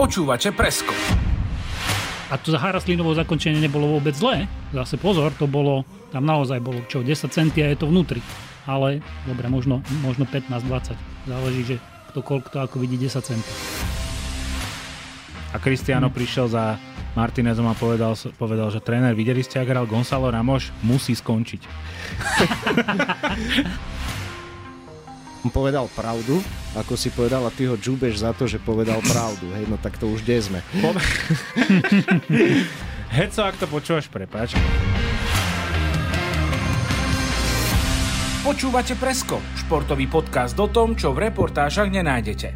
Počúvate Presko. A to za Haraslinovo zakončenie nebolo vôbec zlé. Zase pozor, to bolo, tam naozaj bolo čo, 10 centy a je to vnútri. Ale, dobre, možno, možno 15-20. Záleží, že kto koľko to ako vidí 10 centy. A Cristiano hmm. prišiel za Martinezom a povedal, povedal, že tréner, videli ste, ak hral Gonzalo Ramos, musí skončiť. Povedal pravdu, ako si povedal, a ty ho džúbeš za to, že povedal pravdu. Hej, no tak to už kde sme. Heco, ak to počúvaš, prepáč. Počúvate Presko, športový podcast o tom, čo v reportážach nenájdete.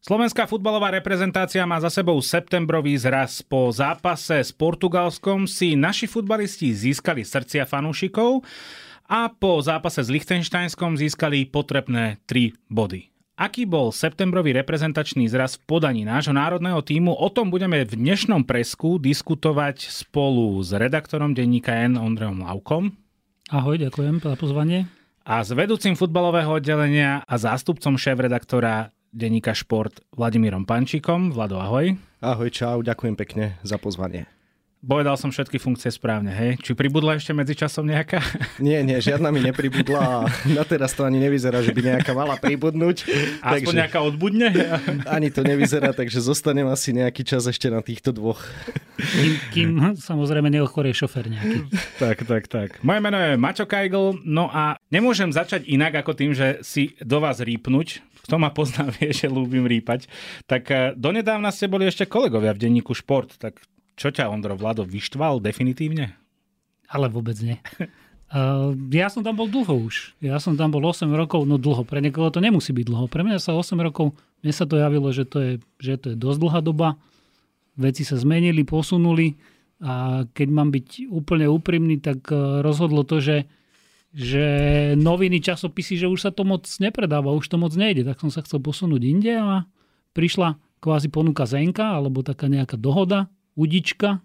Slovenská futbalová reprezentácia má za sebou septembrový zraz. Po zápase s Portugalskom si naši futbalisti získali srdcia fanúšikov a po zápase s Liechtensteinskom získali potrebné 3 body. Aký bol septembrový reprezentačný zraz v podaní nášho národného týmu? O tom budeme v dnešnom presku diskutovať spolu s redaktorom denníka N Ondrejom Laukom. Ahoj, ďakujem za pozvanie. A s vedúcim futbalového oddelenia a zástupcom šéf-redaktora denníka Šport Vladimírom Pančíkom. Vlado, ahoj. Ahoj, čau, ďakujem pekne za pozvanie. Povedal som všetky funkcie správne, hej? Či pribudla ešte medzi časom nejaká? Nie, nie, žiadna mi nepribudla a na teraz to ani nevyzerá, že by nejaká mala pribudnúť. Aspoň takže... nejaká odbudne? Ani to nevyzerá, takže zostanem asi nejaký čas ešte na týchto dvoch. Kým, kým samozrejme neochorie šofer nejaký. Tak, tak, tak. Moje meno je Maťo Kajgl, no a nemôžem začať inak ako tým, že si do vás rýpnuť, kto ma pozná, vie, že ľúbim rýpať, tak eh, donedávna ste boli ešte kolegovia v denníku Šport, tak čo ťa Ondro Vlado vyštval definitívne? Ale vôbec nie. Uh, ja som tam bol dlho už. Ja som tam bol 8 rokov, no dlho. Pre niekoho to nemusí byť dlho. Pre mňa sa 8 rokov, mne sa to javilo, že to je, že to je dosť dlhá doba. Veci sa zmenili, posunuli a keď mám byť úplne úprimný, tak uh, rozhodlo to, že, že noviny, časopisy, že už sa to moc nepredáva, už to moc nejde. Tak som sa chcel posunúť inde a prišla kvázi ponuka Zenka alebo taká nejaká dohoda udička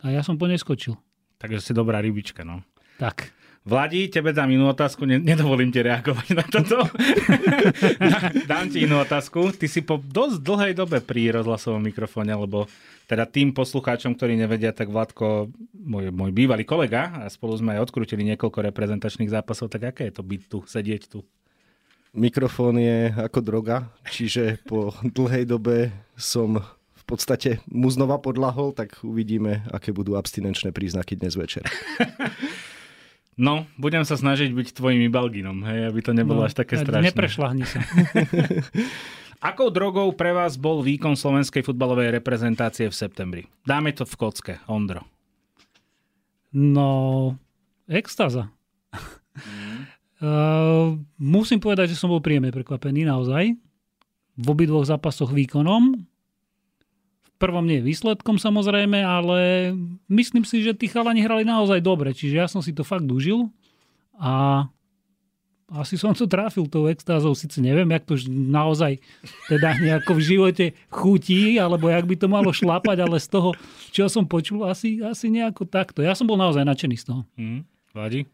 a ja som po nej skočil. Takže si dobrá rybička, no. Tak. Vladi, tebe dám inú otázku, nedovolím ti reagovať na toto. dám ti inú otázku. Ty si po dosť dlhej dobe pri rozhlasovom mikrofóne, lebo teda tým poslucháčom, ktorí nevedia, tak Vladko, môj, môj bývalý kolega, a spolu sme aj odkrútili niekoľko reprezentačných zápasov, tak aké je to byť tu, sedieť tu? Mikrofón je ako droga, čiže po dlhej dobe som v podstate mu znova podlahol, tak uvidíme, aké budú abstinenčné príznaky dnes večer. No, budem sa snažiť byť tvojim ibalginom, hej, aby to nebolo no, až také strašné. Neprešľahni sa. Akou drogou pre vás bol výkon slovenskej futbalovej reprezentácie v septembri? Dáme to v kocke, Ondro. No, extáza. Mm. Uh, musím povedať, že som bol príjemne prekvapený naozaj. V obidvoch zápasoch výkonom prvom nie výsledkom samozrejme, ale myslím si, že tí chalani hrali naozaj dobre, čiže ja som si to fakt užil a asi som to trafil tou extázou, síce neviem, jak to naozaj teda nejako v živote chutí, alebo jak by to malo šlapať, ale z toho, čo som počul, asi, asi nejako takto. Ja som bol naozaj nadšený z toho. Mm, Vladi?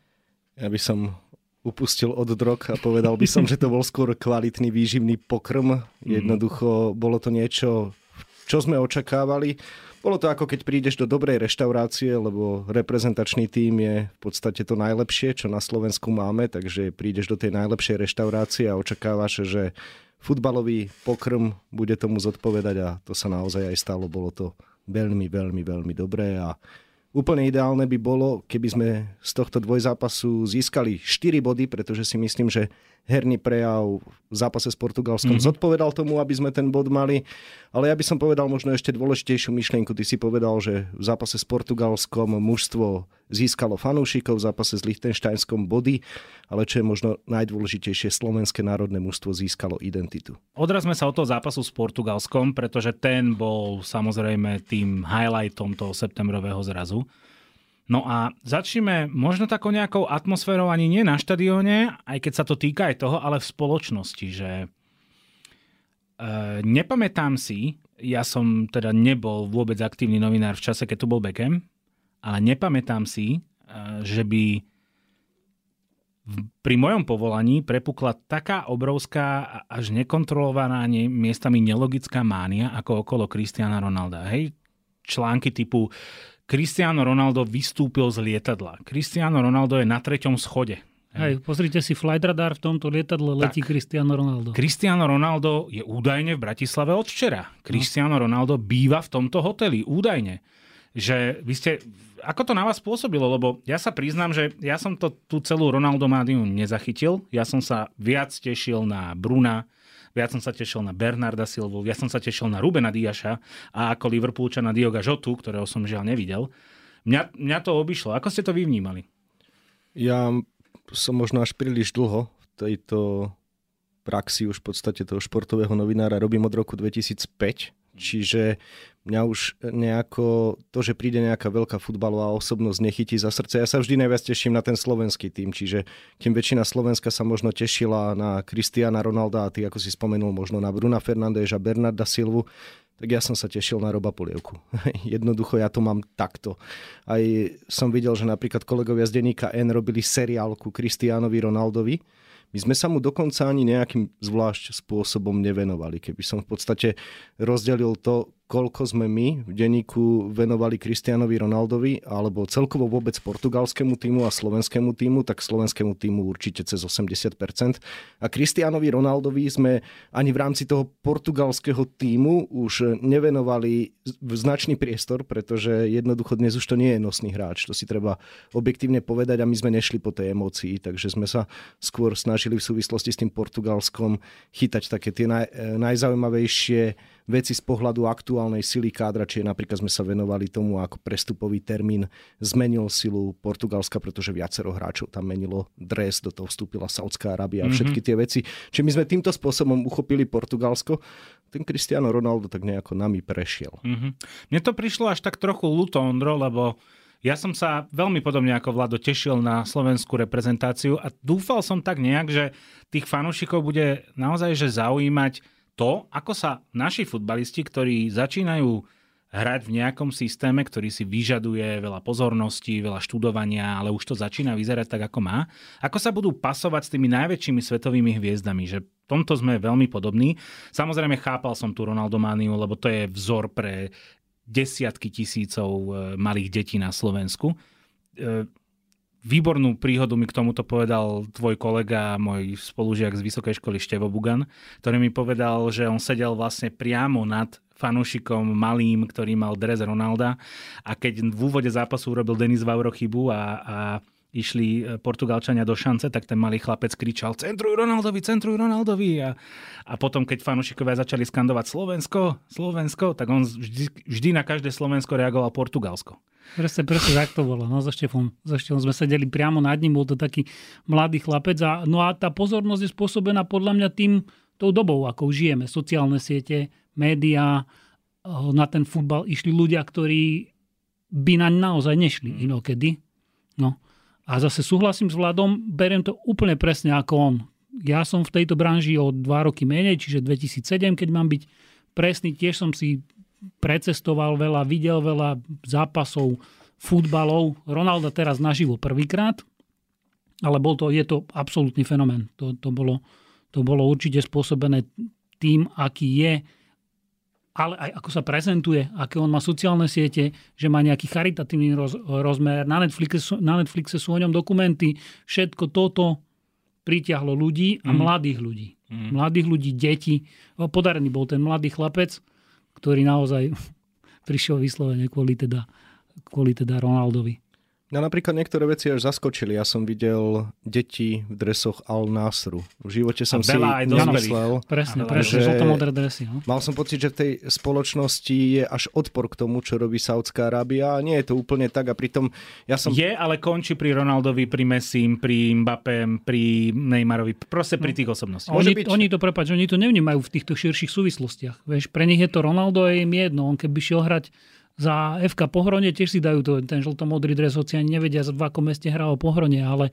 Ja by som upustil od drog a povedal by som, že to bol skôr kvalitný výživný pokrm. Mhm. Jednoducho bolo to niečo čo sme očakávali. Bolo to ako keď prídeš do dobrej reštaurácie, lebo reprezentačný tím je v podstate to najlepšie, čo na Slovensku máme, takže prídeš do tej najlepšej reštaurácie a očakávaš, že futbalový pokrm bude tomu zodpovedať a to sa naozaj aj stalo. Bolo to veľmi, veľmi, veľmi dobré a Úplne ideálne by bolo, keby sme z tohto dvojzápasu získali 4 body, pretože si myslím, že herný prejav v zápase s Portugalskom mm-hmm. zodpovedal tomu, aby sme ten bod mali. Ale ja by som povedal možno ešte dôležitejšiu myšlienku. Ty si povedal, že v zápase s Portugalskom mužstvo získalo fanúšikov, v zápase s Liechtensteinskom body, ale čo je možno najdôležitejšie, slovenské národné mužstvo získalo identitu. Odrazme sa od toho zápasu s Portugalskom, pretože ten bol samozrejme tým highlightom toho septembrového zrazu. No a začneme možno takou nejakou atmosférou ani nie na štadióne, aj keď sa to týka aj toho, ale v spoločnosti, že e, nepamätám si, ja som teda nebol vôbec aktívny novinár v čase, keď tu bol Beckham, ale nepamätám si, e, že by pri mojom povolaní prepukla taká obrovská až nekontrolovaná miestami nelogická mánia ako okolo Cristiana Ronalda. Hej, články typu Cristiano Ronaldo vystúpil z lietadla. Cristiano Ronaldo je na treťom schode. Hej, pozrite si flight radar, v tomto lietadle letí tak, Cristiano Ronaldo. Cristiano Ronaldo je údajne v Bratislave od včera. Cristiano no. Ronaldo býva v tomto hoteli, údajne. Že vy ste, ako to na vás pôsobilo? Lebo ja sa priznám, že ja som to tú celú Ronaldo Mádiu nezachytil. Ja som sa viac tešil na Bruna, viac som sa tešil na Bernarda Silvu, viac som sa tešil na Rubena Diaša a ako Liverpoolča na Dioga Žotu, ktorého som žiaľ nevidel. Mňa, mňa to obišlo. Ako ste to vy vnímali? Ja som možno až príliš dlho v tejto praxi už v podstate toho športového novinára robím od roku 2005 Čiže mňa už nejako to, že príde nejaká veľká futbalová osobnosť, nechytí za srdce. Ja sa vždy najviac teším na ten slovenský tým, čiže kým väčšina Slovenska sa možno tešila na Kristiana Ronalda a ty, ako si spomenul, možno na Bruna Fernandéža, Bernarda Silvu, tak ja som sa tešil na Roba Polievku. Jednoducho ja to mám takto. Aj som videl, že napríklad kolegovia z denníka N robili seriál ku Kristiánovi Ronaldovi, my sme sa mu dokonca ani nejakým zvlášť spôsobom nevenovali. Keby som v podstate rozdelil to, koľko sme my v denníku venovali Kristianovi Ronaldovi alebo celkovo vôbec portugalskému týmu a slovenskému týmu, tak slovenskému týmu určite cez 80%. A Kristianovi Ronaldovi sme ani v rámci toho portugalského týmu už nevenovali značný priestor, pretože jednoducho dnes už to nie je nosný hráč. To si treba objektívne povedať a my sme nešli po tej emócii, takže sme sa skôr snažili v súvislosti s tým Portugalskom chytať také tie naj, najzaujímavejšie veci z pohľadu aktuálnej sily kádra, či napríklad sme sa venovali tomu, ako prestupový termín zmenil silu Portugalska, pretože viacero hráčov tam menilo dres, do toho vstúpila Saudská Arábia a všetky tie veci. Čiže my sme týmto spôsobom uchopili Portugalsko, ten Cristiano Ronaldo tak nejako nami prešiel. Mm-hmm. Mne to prišlo až tak trochu ľúto, Ondro, lebo ja som sa veľmi podobne ako Vlado tešil na slovenskú reprezentáciu a dúfal som tak nejak, že tých fanúšikov bude naozaj že zaujímať to, ako sa naši futbalisti, ktorí začínajú hrať v nejakom systéme, ktorý si vyžaduje veľa pozornosti, veľa študovania, ale už to začína vyzerať tak, ako má. Ako sa budú pasovať s tými najväčšími svetovými hviezdami, že v tomto sme veľmi podobní. Samozrejme chápal som tu Ronaldomániu, lebo to je vzor pre desiatky tisícov e, malých detí na Slovensku. Výbornú príhodu mi k tomuto povedal tvoj kolega, môj spolužiak z Vysokej školy Števo Bugan, ktorý mi povedal, že on sedel vlastne priamo nad fanúšikom malým, ktorý mal dres Ronalda a keď v úvode zápasu urobil Denis Vauro chybu a, a išli e, Portugalčania do šance, tak ten malý chlapec kričal centruj Ronaldovi, centruj Ronaldovi a, a potom, keď fanúšikovia začali skandovať Slovensko, Slovensko, tak on vždy, vždy na každé Slovensko reagoval Portugalsko. Presne, presne tak to bolo. No, so Štefom, so Štefom sme sedeli priamo nad ním, bol to taký mladý chlapec. A, no a tá pozornosť je spôsobená podľa mňa tým, tou dobou, ako žijeme. Sociálne siete, médiá, eh, na ten futbal išli ľudia, ktorí by naň naozaj nešli mm. inokedy. No. A zase súhlasím s Vladom, beriem to úplne presne ako on. Ja som v tejto branži o dva roky menej, čiže 2007, keď mám byť presný, tiež som si precestoval veľa, videl veľa zápasov, futbalov. Ronaldo teraz naživo prvýkrát, ale bol to, je to absolútny fenomén. To, to, bolo, to bolo určite spôsobené tým, aký je ale aj ako sa prezentuje, aké on má sociálne siete, že má nejaký charitatívny roz, rozmer. Na Netflixe, na Netflixe sú o ňom dokumenty. Všetko toto pritiahlo ľudí a mm. mladých ľudí. Mm. Mladých ľudí, deti. Podarený bol ten mladý chlapec, ktorý naozaj prišiel vyslovene kvôli teda, kvôli teda Ronaldovi. No napríklad niektoré veci až zaskočili. Ja som videl deti v dresoch Al Nasru. V živote som si aj nemyslel. Presne, presne, že dresy. No? Mal som pocit, že v tej spoločnosti je až odpor k tomu, čo robí Saudská Arábia a nie je to úplne tak a pritom ja som... Je, ale končí pri Ronaldovi, pri Messim, pri Mbappém, pri Neymarovi, proste pri no. tých osobnostiach. Oni, byť... oni to, prepáč, oni to nevnímajú v týchto širších súvislostiach. Vieš, pre nich je to Ronaldo a im jedno. On keby šiel hrať za FK Pohrone tiež si dajú to, ten žltomodrý dres, hoci ani nevedia, v akom meste hrá o Pohrone, ale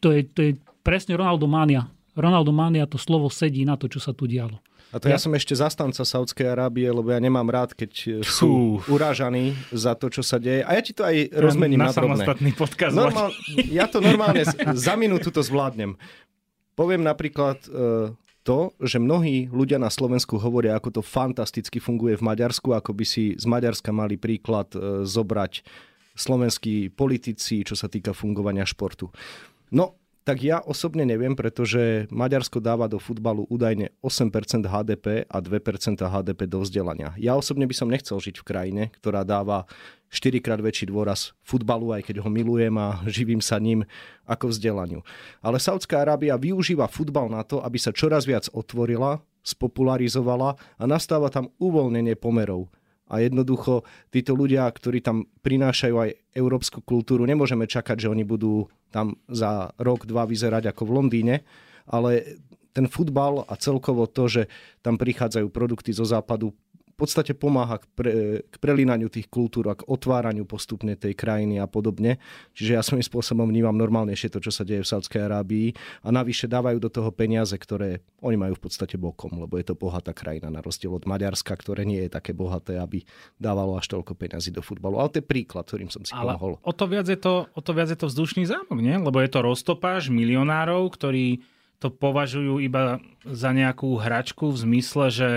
to je, to je presne Ronaldo Mania. Ronaldo Mania, to slovo sedí na to, čo sa tu dialo. A to ja, ja som ešte zastanca Saudskej Arábie, lebo ja nemám rád, keď sú Fú. urážaní za to, čo sa deje. A ja ti to aj rozmením na, na drobné. podcast. Normál, ja to normálne za minútu to zvládnem. Poviem napríklad uh, to, že mnohí ľudia na Slovensku hovoria, ako to fantasticky funguje v Maďarsku, ako by si z Maďarska mali príklad uh, zobrať slovenskí politici, čo sa týka fungovania športu. No, tak ja osobne neviem, pretože Maďarsko dáva do futbalu údajne 8% HDP a 2% HDP do vzdelania. Ja osobne by som nechcel žiť v krajine, ktorá dáva 4 krát väčší dôraz futbalu, aj keď ho milujem a živím sa ním ako vzdelaniu. Ale Saudská Arábia využíva futbal na to, aby sa čoraz viac otvorila, spopularizovala a nastáva tam uvoľnenie pomerov a jednoducho títo ľudia, ktorí tam prinášajú aj európsku kultúru, nemôžeme čakať, že oni budú tam za rok, dva vyzerať ako v Londýne, ale ten futbal a celkovo to, že tam prichádzajú produkty zo západu, v podstate pomáha k, pre, k prelínaniu tých kultúr a k otváraniu postupne tej krajiny a podobne. Čiže ja svojím spôsobom vnímam normálnejšie to, čo sa deje v Sádskej Arábii a navyše dávajú do toho peniaze, ktoré oni majú v podstate bokom, lebo je to bohatá krajina na rozdiel od Maďarska, ktoré nie je také bohaté, aby dávalo až toľko peniazy do futbalu. Ale to je príklad, ktorým som si Ale pomohol. O to, viac je to, o to viac je to vzdušný zámok, nie? Lebo je to roztopáž milionárov, ktorí to považujú iba za nejakú hračku v zmysle, že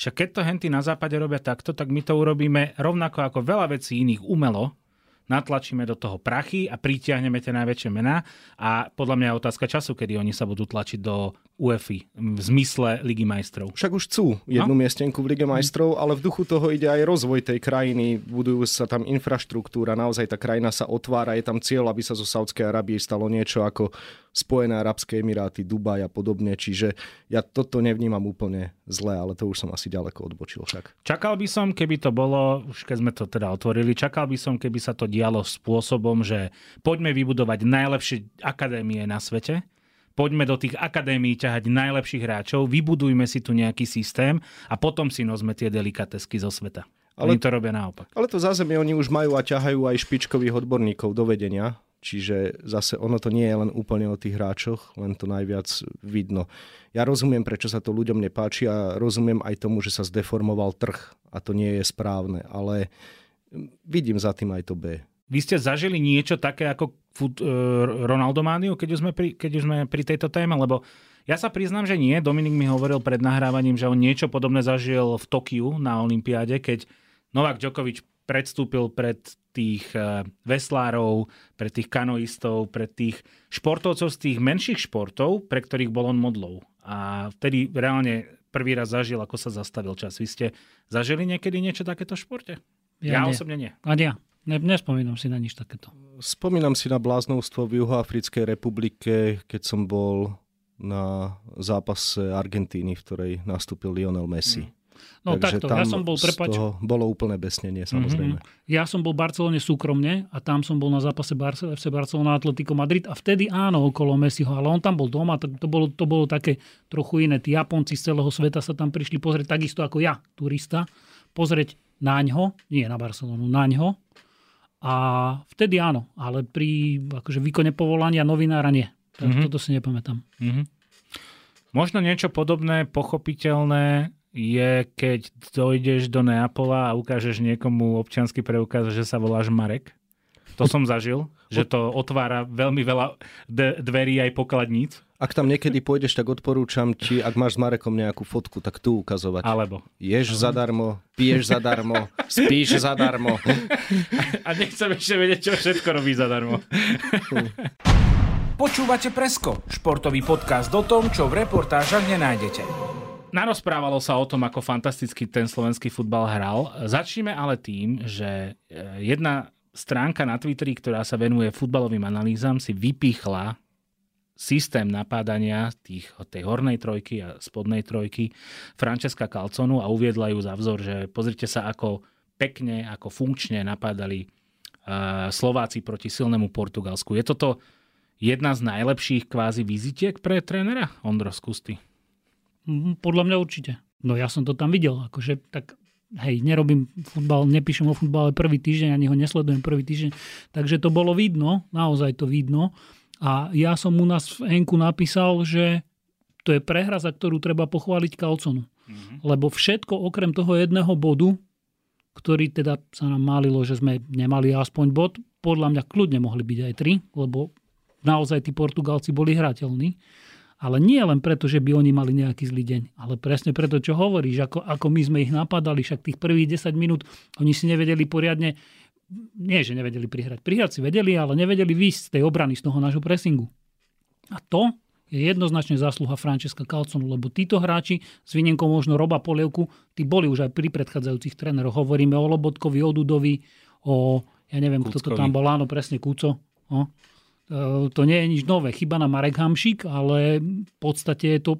však keď to henty na západe robia takto, tak my to urobíme rovnako ako veľa vecí iných umelo, natlačíme do toho prachy a pritiahneme tie najväčšie mená. A podľa mňa je otázka času, kedy oni sa budú tlačiť do UEFI v zmysle Ligy majstrov. Však už chcú jednu no? miestenku v Lige majstrov, ale v duchu toho ide aj rozvoj tej krajiny, budujú sa tam infraštruktúra, naozaj tá krajina sa otvára, je tam cieľ, aby sa zo Saudskej Arábie stalo niečo ako Spojené Arabské Emiráty, Dubaj a podobne, čiže ja toto nevnímam úplne zle, ale to už som asi ďaleko odbočil však. Čakal by som, keby to bolo, už keď sme to teda otvorili, čakal by som, keby sa to dialo spôsobom, že poďme vybudovať najlepšie akadémie na svete, poďme do tých akadémií ťahať najlepších hráčov, vybudujme si tu nejaký systém a potom si nosme tie delikatesky zo sveta. Ale, oni to robia naopak. Ale to zázemie oni už majú a ťahajú aj špičkových odborníkov do vedenia Čiže zase ono to nie je len úplne o tých hráčoch, len to najviac vidno. Ja rozumiem, prečo sa to ľuďom nepáči a rozumiem aj tomu, že sa zdeformoval trh a to nie je správne, ale vidím za tým aj to B. Vy ste zažili niečo také ako fut, uh, Ronaldo Mániu, keď už, sme pri, keď už sme pri tejto téme, lebo ja sa priznám, že nie. Dominik mi hovoril pred nahrávaním, že on niečo podobné zažil v Tokiu na Olympiáde, keď Novak Djokovic predstúpil pred tých eh, veslárov, pred tých kanoistov, pred tých športovcov z tých menších športov, pre ktorých bol on modlou. A vtedy reálne prvý raz zažil, ako sa zastavil čas. Vy ste zažili niekedy niečo takéto v športe? Ja, ja nie. osobne nie. A ja. Ne, nespomínam si na nič takéto. Spomínam si na bláznovstvo v Juhoafrickej republike, keď som bol na zápase Argentíny, v ktorej nastúpil Lionel Messi. Hmm. No Takže takto, ja som bol, prepač... bolo úplné besnenie, samozrejme. Mm-hmm. Ja som bol v Barcelone súkromne a tam som bol na zápase Barce, FC Barcelona Atletico Madrid a vtedy áno, okolo Messiho, ale on tam bol doma, tak to bolo, to bolo také trochu iné. Tí Japonci z celého sveta sa tam prišli pozrieť, takisto ako ja, turista, pozrieť na ňo, nie na Barcelonu, na ňo. A vtedy áno, ale pri akože výkone povolania novinára nie. mm-hmm. Toto si nepamätám. Mm-hmm. Možno niečo podobné, pochopiteľné je, keď dojdeš do Neapola a ukážeš niekomu občiansky preukaz, že sa voláš Marek. To som zažil, že to otvára veľmi veľa dverí aj pokladníc. Ak tam niekedy pôjdeš, tak odporúčam ti, ak máš s Marekom nejakú fotku, tak tu ukazovať. Alebo. Ješ zadarmo, piješ zadarmo, spíš zadarmo. A nechcem ešte vedieť, čo všetko robí zadarmo. Počúvate Presko, športový podcast o tom, čo v reportážach nenájdete. Narozprávalo sa o tom, ako fantasticky ten slovenský futbal hral. Začneme ale tým, že e, jedna stránka na Twitteri, ktorá sa venuje futbalovým analýzam, si vypichla systém napádania tých, tej hornej trojky a spodnej trojky Francesca Calconu a uviedla ju za vzor, že pozrite sa, ako pekne, ako funkčne napádali uh, Slováci proti silnému Portugalsku. Je toto jedna z najlepších kvázi vizitiek pre trénera Ondro Skusty? Mhm, podľa mňa určite. No ja som to tam videl, akože tak hej, nerobím futbal, nepíšem o futbale prvý týždeň, ani ho nesledujem prvý týždeň, takže to bolo vidno, naozaj to vidno. A ja som u nás v Enku napísal, že to je prehra, za ktorú treba pochváliť Kalconu. Mm-hmm. Lebo všetko okrem toho jedného bodu, ktorý teda sa nám málilo, že sme nemali aspoň bod, podľa mňa kľudne mohli byť aj tri, lebo naozaj tí Portugalci boli hrateľní. Ale nie len preto, že by oni mali nejaký zlý deň, ale presne preto, čo hovoríš, ako, ako my sme ich napadali, však tých prvých 10 minút oni si nevedeli poriadne, nie že nevedeli prihrať, prihrať si vedeli, ale nevedeli výjsť z tej obrany, z toho nášho pressingu. A to je jednoznačne zásluha Francesca Calconu, lebo títo hráči, s výnimkou možno Roba Polievku, tí boli už aj pri predchádzajúcich tréneroch. Hovoríme o Lobotkovi, o Dudovi, o, ja neviem, Kúckovi. kto to tam bol, áno, presne Kúco. No. E, to nie je nič nové. Chyba na Marek Hamšik, ale v podstate je to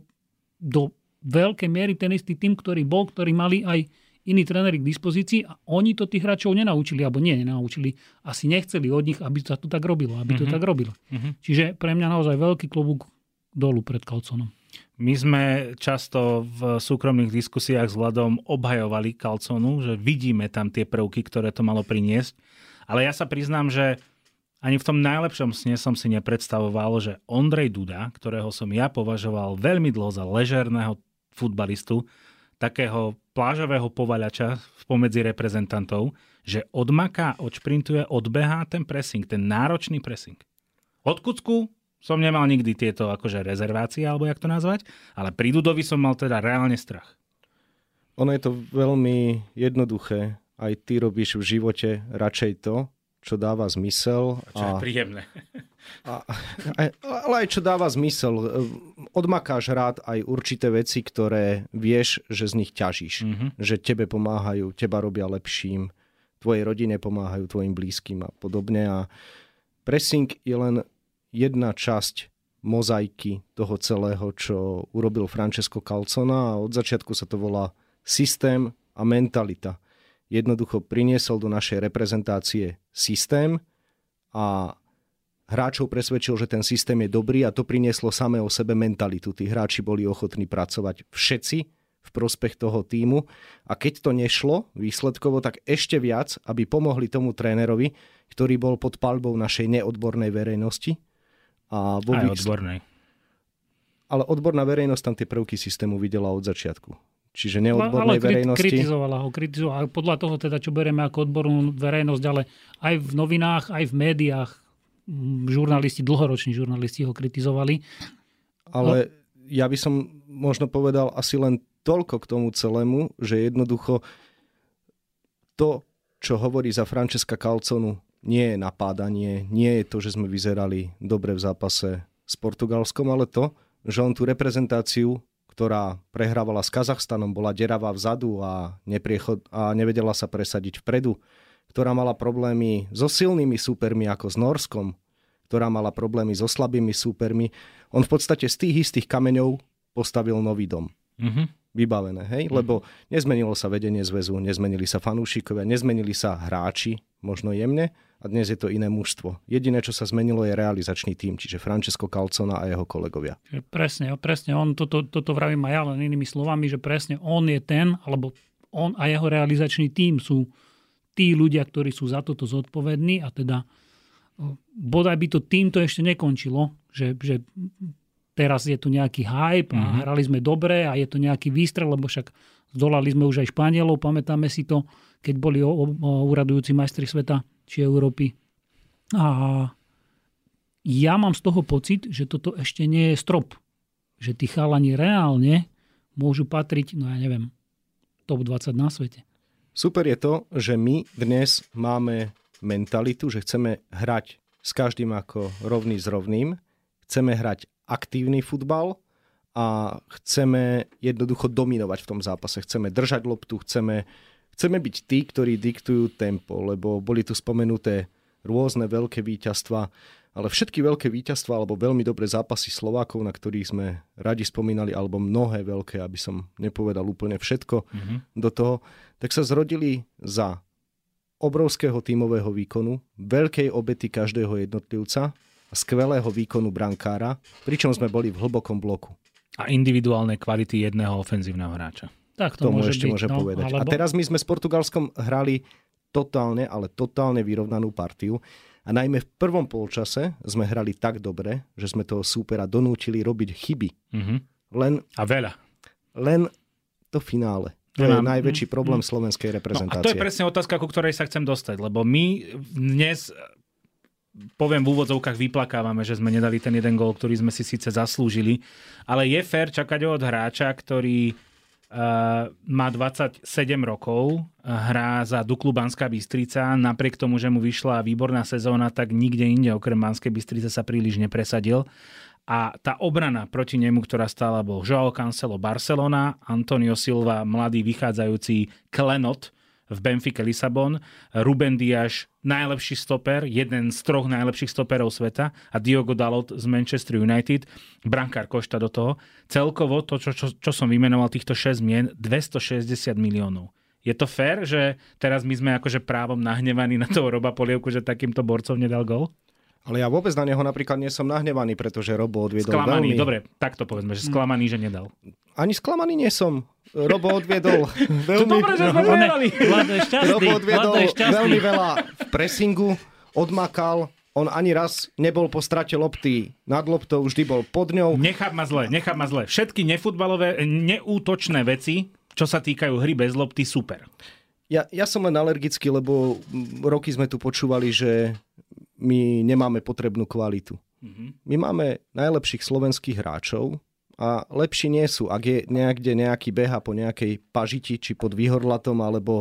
do veľkej miery ten istý tým, ktorý bol, ktorý mali aj iní tréneri k dispozícii a oni to tých hráčov nenaučili, alebo nie, nenaučili. Asi nechceli od nich, aby sa to tak robilo, aby mm-hmm. to mhm. tak robilo. Mm-hmm. Čiže pre mňa naozaj veľký klobúk dolu pred Kalconom. My sme často v súkromných diskusiách s Vladom obhajovali Kalconu, že vidíme tam tie prvky, ktoré to malo priniesť. Ale ja sa priznám, že ani v tom najlepšom sne som si nepredstavoval, že Ondrej Duda, ktorého som ja považoval veľmi dlho za ležerného futbalistu, takého plážového povaľača pomedzi reprezentantov, že odmaká, odšprintuje, odbehá ten pressing, ten náročný pressing. Od Kucku som nemal nikdy tieto akože rezervácie, alebo jak to nazvať, ale pri Dudovi som mal teda reálne strach. Ono je to veľmi jednoduché. Aj ty robíš v živote radšej to, čo dáva zmysel. A čo je príjemné. A, a, ale aj čo dáva zmysel. Odmakáš rád aj určité veci, ktoré vieš, že z nich ťažíš. Mm-hmm. Že tebe pomáhajú, teba robia lepším, tvojej rodine pomáhajú, tvojim blízkym a podobne. A pressing je len jedna časť mozaiky toho celého, čo urobil Francesco Calcona a od začiatku sa to volá systém a mentalita jednoducho priniesol do našej reprezentácie systém a hráčov presvedčil, že ten systém je dobrý a to prinieslo samé o sebe mentalitu. Tí hráči boli ochotní pracovať všetci v prospech toho týmu a keď to nešlo výsledkovo, tak ešte viac, aby pomohli tomu trénerovi, ktorý bol pod palbou našej neodbornej verejnosti. A vo Aj odbornej. Ale odborná verejnosť tam tie prvky systému videla od začiatku čiže neodbornej ale verejnosti. kritizovala ho, kritizovala. Podľa toho teda, čo bereme ako odbornú verejnosť, ale aj v novinách, aj v médiách žurnalisti, dlhoroční žurnalisti ho kritizovali. Ale no. ja by som možno povedal asi len toľko k tomu celému, že jednoducho to, čo hovorí za Francesca Calconu, nie je napádanie, nie je to, že sme vyzerali dobre v zápase s Portugalskom, ale to, že on tú reprezentáciu ktorá prehrávala s Kazachstanom, bola deravá vzadu a, nepriechod, a nevedela sa presadiť vpredu, ktorá mala problémy so silnými súpermi ako s Norskom, ktorá mala problémy so slabými súpermi. On v podstate z tých istých kameňov postavil nový dom. Mm-hmm. Vybavené, hej? Mm-hmm. Lebo nezmenilo sa vedenie zväzu, nezmenili sa fanúšikovia, nezmenili sa hráči, možno jemne, a dnes je to iné mužstvo. Jediné, čo sa zmenilo, je realizačný tým, čiže Francesco Calcona a jeho kolegovia. Presne, presne. On, toto, toto vravím aj ja len inými slovami, že presne on je ten, alebo on a jeho realizačný tým sú tí ľudia, ktorí sú za toto zodpovední a teda bodaj by to týmto ešte nekončilo, že, že teraz je tu nejaký hype a mm-hmm. hrali sme dobre a je to nejaký výstrel, lebo však zdolali sme už aj Španielov, pamätáme si to, keď boli o, o, uradujúci majstri sveta či Európy. A ja mám z toho pocit, že toto ešte nie je strop. Že tí chalani reálne môžu patriť, no ja neviem, top 20 na svete. Super je to, že my dnes máme mentalitu, že chceme hrať s každým ako rovný s rovným, chceme hrať aktívny futbal a chceme jednoducho dominovať v tom zápase. Chceme držať loptu, chceme chceme byť tí, ktorí diktujú tempo, lebo boli tu spomenuté rôzne veľké víťazstva, ale všetky veľké víťazstva alebo veľmi dobré zápasy Slovákov, na ktorých sme radi spomínali, alebo mnohé veľké, aby som nepovedal úplne všetko mm-hmm. do toho, tak sa zrodili za obrovského tímového výkonu, veľkej obety každého jednotlivca a skvelého výkonu brankára, pričom sme boli v hlbokom bloku. A individuálnej kvality jedného ofenzívneho hráča. Tak to tomu môže ešte byť, môže no, povedať. Alebo... A teraz my sme s Portugalskom hrali totálne, ale totálne vyrovnanú partiu. A najmä v prvom polčase sme hrali tak dobre, že sme toho súpera donútili robiť chyby. Mm-hmm. Len, A veľa. len to finále. To je najväčší problém slovenskej No, a reprezentácie. to je presne otázka, ku ktorej sa chcem dostať, lebo my dnes poviem v úvodzovkách vyplakávame, že sme nedali ten jeden gól, ktorý sme si síce zaslúžili, ale je fér čakať od hráča, ktorý uh, má 27 rokov, hrá za Duklu Banská Bystrica, napriek tomu, že mu vyšla výborná sezóna, tak nikde inde okrem Banskej Bystrice sa príliš nepresadil. A tá obrana proti nemu, ktorá stála, bol Joao Cancelo Barcelona, Antonio Silva, mladý vychádzajúci klenot v Benfica Lisabon, Ruben Diaz, najlepší stoper, jeden z troch najlepších stoperov sveta a Diogo Dalot z Manchester United, brankár Košta do toho. Celkovo to, čo, čo, čo som vymenoval, týchto 6 mien, 260 miliónov. Je to fér, že teraz my sme akože právom nahnevaní na toho Roba Polievku, že takýmto borcom nedal gol? Ale ja vôbec na neho napríklad nie som nahnevaný, pretože Robo odviedol Sklamaný, veľmi... dobre, takto povedzme, že sklamaný, že nedal. Ani sklamaný nie som. Robo odviedol veľmi... dobre, že sme vyhrali. Robo odviedol veľmi veľa v pressingu, odmakal, on ani raz nebol po strate lopty nad loptou, vždy bol pod ňou. Nechám ma zle, nechám ma zle. Všetky nefutbalové, neútočné veci, čo sa týkajú hry bez lopty, super. Ja, ja som len alergický, lebo roky sme tu počúvali, že my nemáme potrebnú kvalitu. My máme najlepších slovenských hráčov a lepší nie sú. Ak je niekde nejaký beha po nejakej pažiti, či pod Výhorlatom, alebo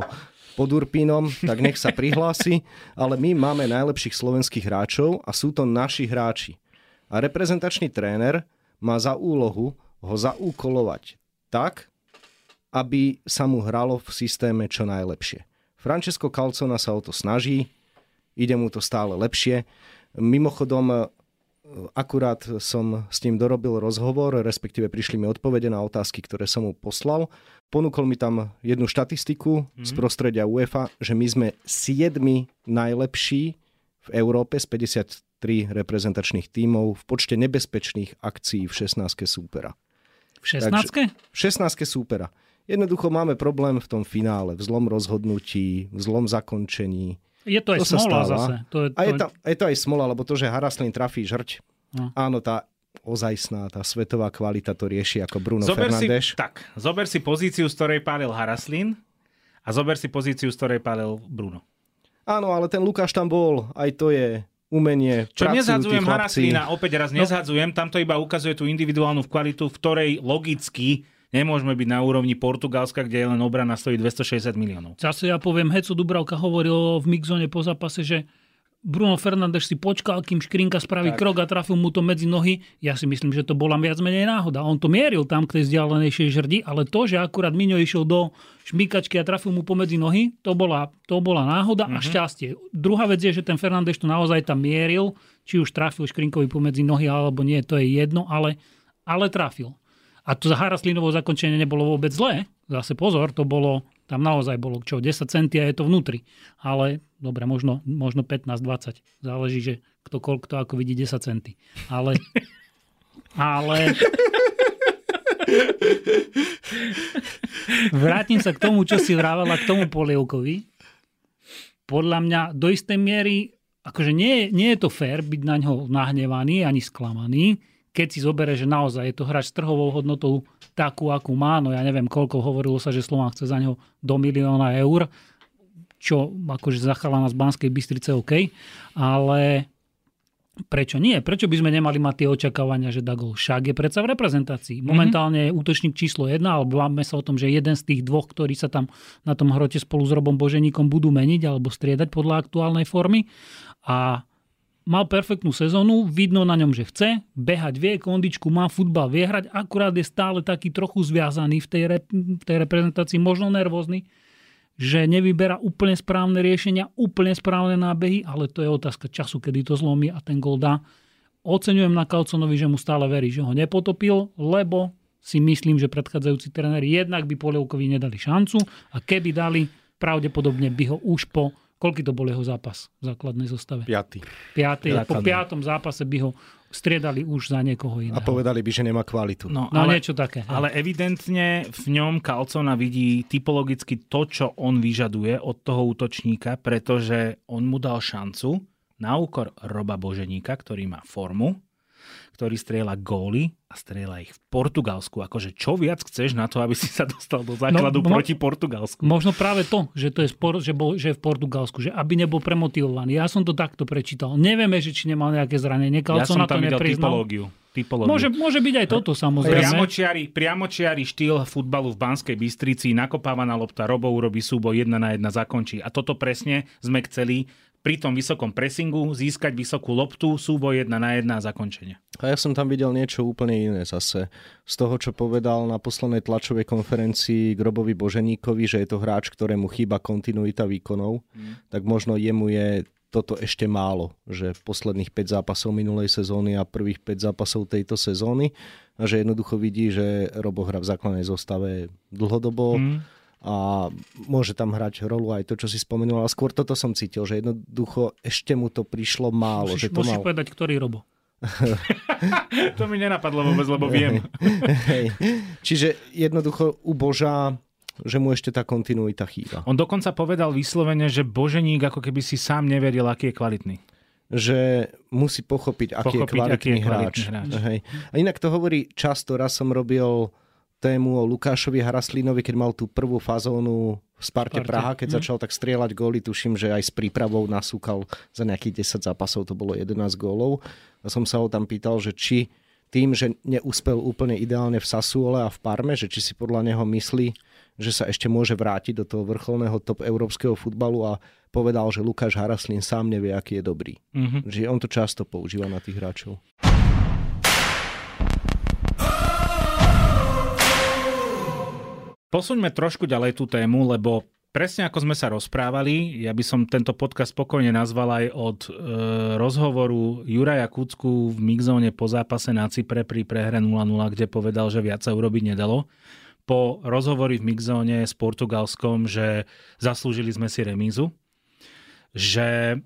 pod Urpínom, tak nech sa prihlási. Ale my máme najlepších slovenských hráčov a sú to naši hráči. A reprezentačný tréner má za úlohu ho zaúkolovať tak, aby sa mu hralo v systéme čo najlepšie. Francesco Calcona sa o to snaží, ide mu to stále lepšie. Mimochodom, e, akurát som s ním dorobil rozhovor, respektíve prišli mi odpovede na otázky, ktoré som mu poslal. Ponúkol mi tam jednu štatistiku mm-hmm. z prostredia UEFA, že my sme 7 najlepší v Európe z 53 reprezentačných tímov v počte nebezpečných akcií v 16 súpera. V 16 V 16 súpera. Jednoducho máme problém v tom finále, v zlom rozhodnutí, v zlom zakončení. Je to aj To smola zase. To je, to, A je, tam, je to aj smola, lebo to, že Haraslin trafí žrť, No. áno, tá ozajstná, tá svetová kvalita to rieši ako Bruno zober si, Fernández. tak, zober si pozíciu, z ktorej pálil Haraslin a zober si pozíciu, z ktorej pálil Bruno. Áno, ale ten Lukáš tam bol, aj to je umenie. Čo nezhadzujem. Haraslina, opäť raz nezhadzujem, tam to iba ukazuje tú individuálnu kvalitu, v ktorej logicky nemôžeme byť na úrovni Portugalska, kde len obrana stojí 260 miliónov. Zase ja poviem, Heco Dubravka hovoril v Mixzone po zápase, že Bruno Fernández si počkal, kým Škrinka spraví tak. krok a trafil mu to medzi nohy. Ja si myslím, že to bola viac menej náhoda. On to mieril tam k tej vzdialenejšej žrdi, ale to, že akurát Miňo išiel do šmíkačky a trafil mu pomedzi nohy, to bola, to bola náhoda mm-hmm. a šťastie. Druhá vec je, že ten Fernández to naozaj tam mieril, či už trafil Škrinkovi pomedzi nohy alebo nie, to je jedno, ale, ale trafil. A to Haraslinovo zakončenie nebolo vôbec zlé. Zase pozor, to bolo, tam naozaj bolo čo, 10 centí a je to vnútri. Ale dobre, možno, možno 15-20. Záleží, že kto, koľko to ako vidí 10 centí. Ale, ale vrátim sa k tomu, čo si vrávala k tomu polievkovi. Podľa mňa do istej miery, akože nie, nie je to fér byť na ňo nahnevaný ani sklamaný, keď si zobere, že naozaj je to hráč s trhovou hodnotou takú, akú má, no ja neviem koľko, hovorilo sa, že Slován chce za neho do milióna eur, čo akože zachala z Banskej Bystrice OK, ale prečo nie? Prečo by sme nemali mať tie očakávania, že dá gol? Však je predsa v reprezentácii. Momentálne je útočník číslo jedna, alebo máme sa o tom, že jeden z tých dvoch, ktorí sa tam na tom hrote spolu s Robom Boženíkom budú meniť alebo striedať podľa aktuálnej formy. A mal perfektnú sezónu, vidno na ňom, že chce, behať vie, kondičku má, futbal vie hrať, akurát je stále taký trochu zviazaný v tej, rep- v tej reprezentácii, možno nervózny, že nevyberá úplne správne riešenia, úplne správne nábehy, ale to je otázka času, kedy to zlomí a ten gol dá. Oceňujem na Kalconovi, že mu stále verí, že ho nepotopil, lebo si myslím, že predchádzajúci tréneri jednak by Polievkovi nedali šancu a keby dali, pravdepodobne by ho už po Koľký to bol jeho zápas v základnej zostave? Piatý. Piatý. Po piatom zápase by ho striedali už za niekoho iného. A povedali by, že nemá kvalitu. No, No ale, niečo také. ale evidentne v ňom Kalcona vidí typologicky to, čo on vyžaduje od toho útočníka, pretože on mu dal šancu na úkor Roba Boženíka, ktorý má formu ktorý strieľa góly a strieľa ich v Portugalsku. Akože čo viac chceš na to, aby si sa dostal do základu no, proti Portugalsku? Možno práve to, že to je spor, že, bol, že je v Portugalsku, že aby nebol premotivovaný. Ja som to takto prečítal. Nevieme, že či nemal nejaké zranenie. Ja som na tam to videl typológiu. typológiu. Môže, môže byť aj toto samozrejme. Priamočiari, priamočiari štýl futbalu v Banskej Bystrici, nakopávaná lopta, Robo urobí súboj, jedna na jedna zakončí. A toto presne sme chceli pri tom vysokom pressingu získať vysokú loptu, súboj jedna na jedna a zakončenie. A ja som tam videl niečo úplne iné zase. Z toho, čo povedal na poslednej tlačovej konferencii Grobovi Boženíkovi, že je to hráč, ktorému chýba kontinuita výkonov, mm. tak možno jemu je toto ešte málo, že posledných 5 zápasov minulej sezóny a prvých 5 zápasov tejto sezóny a že jednoducho vidí, že Robo hra v základnej zostave dlhodobo. Mm a môže tam hrať rolu aj to, čo si spomenul, ale skôr toto som cítil, že jednoducho ešte mu to prišlo málo. Musíš, že to musíš mal... povedať, ktorý Robo. to mi nenapadlo vôbec, lebo viem. Hej. Čiže jednoducho u Boža že mu ešte tá kontinuita chýba. On dokonca povedal vyslovene, že Boženík ako keby si sám neveril, aký je kvalitný že musí pochopiť, aký pochopiť, je kvalitný, aký je kvalitný hráč. hráč. Hej. A inak to hovorí často, raz som robil tému o Lukášovi Haraslínovi, keď mal tú prvú fazónu v Sparte, Sparte. Praha, keď hm. začal tak strieľať góly, tuším, že aj s prípravou nasúkal za nejakých 10 zápasov, to bolo 11 gólov. A som sa ho tam pýtal, že či tým, že neúspel úplne ideálne v Sassuole a v Parme, že či si podľa neho myslí, že sa ešte môže vrátiť do toho vrcholného top európskeho futbalu a povedal, že Lukáš Haraslín sám nevie, aký je dobrý. Mm-hmm. Že on to často používa na tých hráčov. Posuňme trošku ďalej tú tému, lebo presne ako sme sa rozprávali, ja by som tento podcast spokojne nazval aj od e, rozhovoru Juraja Kucku v Mixzone po zápase na Cypre pri prehre 0-0, kde povedal, že viac sa urobiť nedalo. Po rozhovori v Mixzone s Portugalskom, že zaslúžili sme si remízu. Že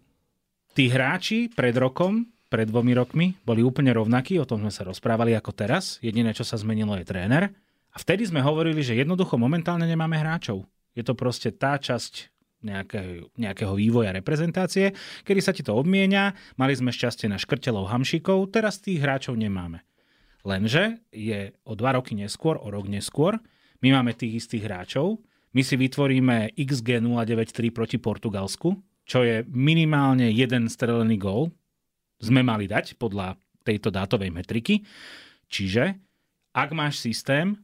tí hráči pred rokom, pred dvomi rokmi, boli úplne rovnakí, o tom sme sa rozprávali ako teraz. Jediné, čo sa zmenilo, je tréner. A vtedy sme hovorili, že jednoducho momentálne nemáme hráčov. Je to proste tá časť nejakého, vývoja reprezentácie, kedy sa ti to obmienia, mali sme šťastie na škrtelov hamšikov, teraz tých hráčov nemáme. Lenže je o dva roky neskôr, o rok neskôr, my máme tých istých hráčov, my si vytvoríme XG 093 proti Portugalsku, čo je minimálne jeden strelený gól, sme mali dať podľa tejto dátovej metriky. Čiže ak máš systém,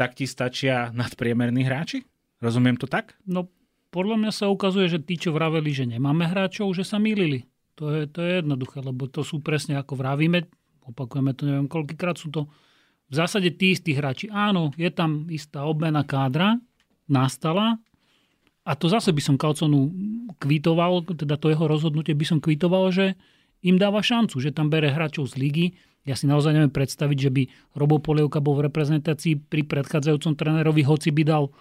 tak ti stačia nadpriemerní hráči? Rozumiem to tak? No, podľa mňa sa ukazuje, že tí, čo vraveli, že nemáme hráčov, že sa mýlili. To je, to je jednoduché, lebo to sú presne ako vravíme, opakujeme to neviem koľkýkrát, sú to v zásade tí istí hráči. Áno, je tam istá obmena kádra, nastala, a to zase by som Kalconu kvitoval, teda to jeho rozhodnutie by som kvitoval, že im dáva šancu, že tam bere hráčov z ligy, ja si naozaj neviem predstaviť, že by Robo Polievka bol v reprezentácii pri predchádzajúcom trénerovi, hoci by dal,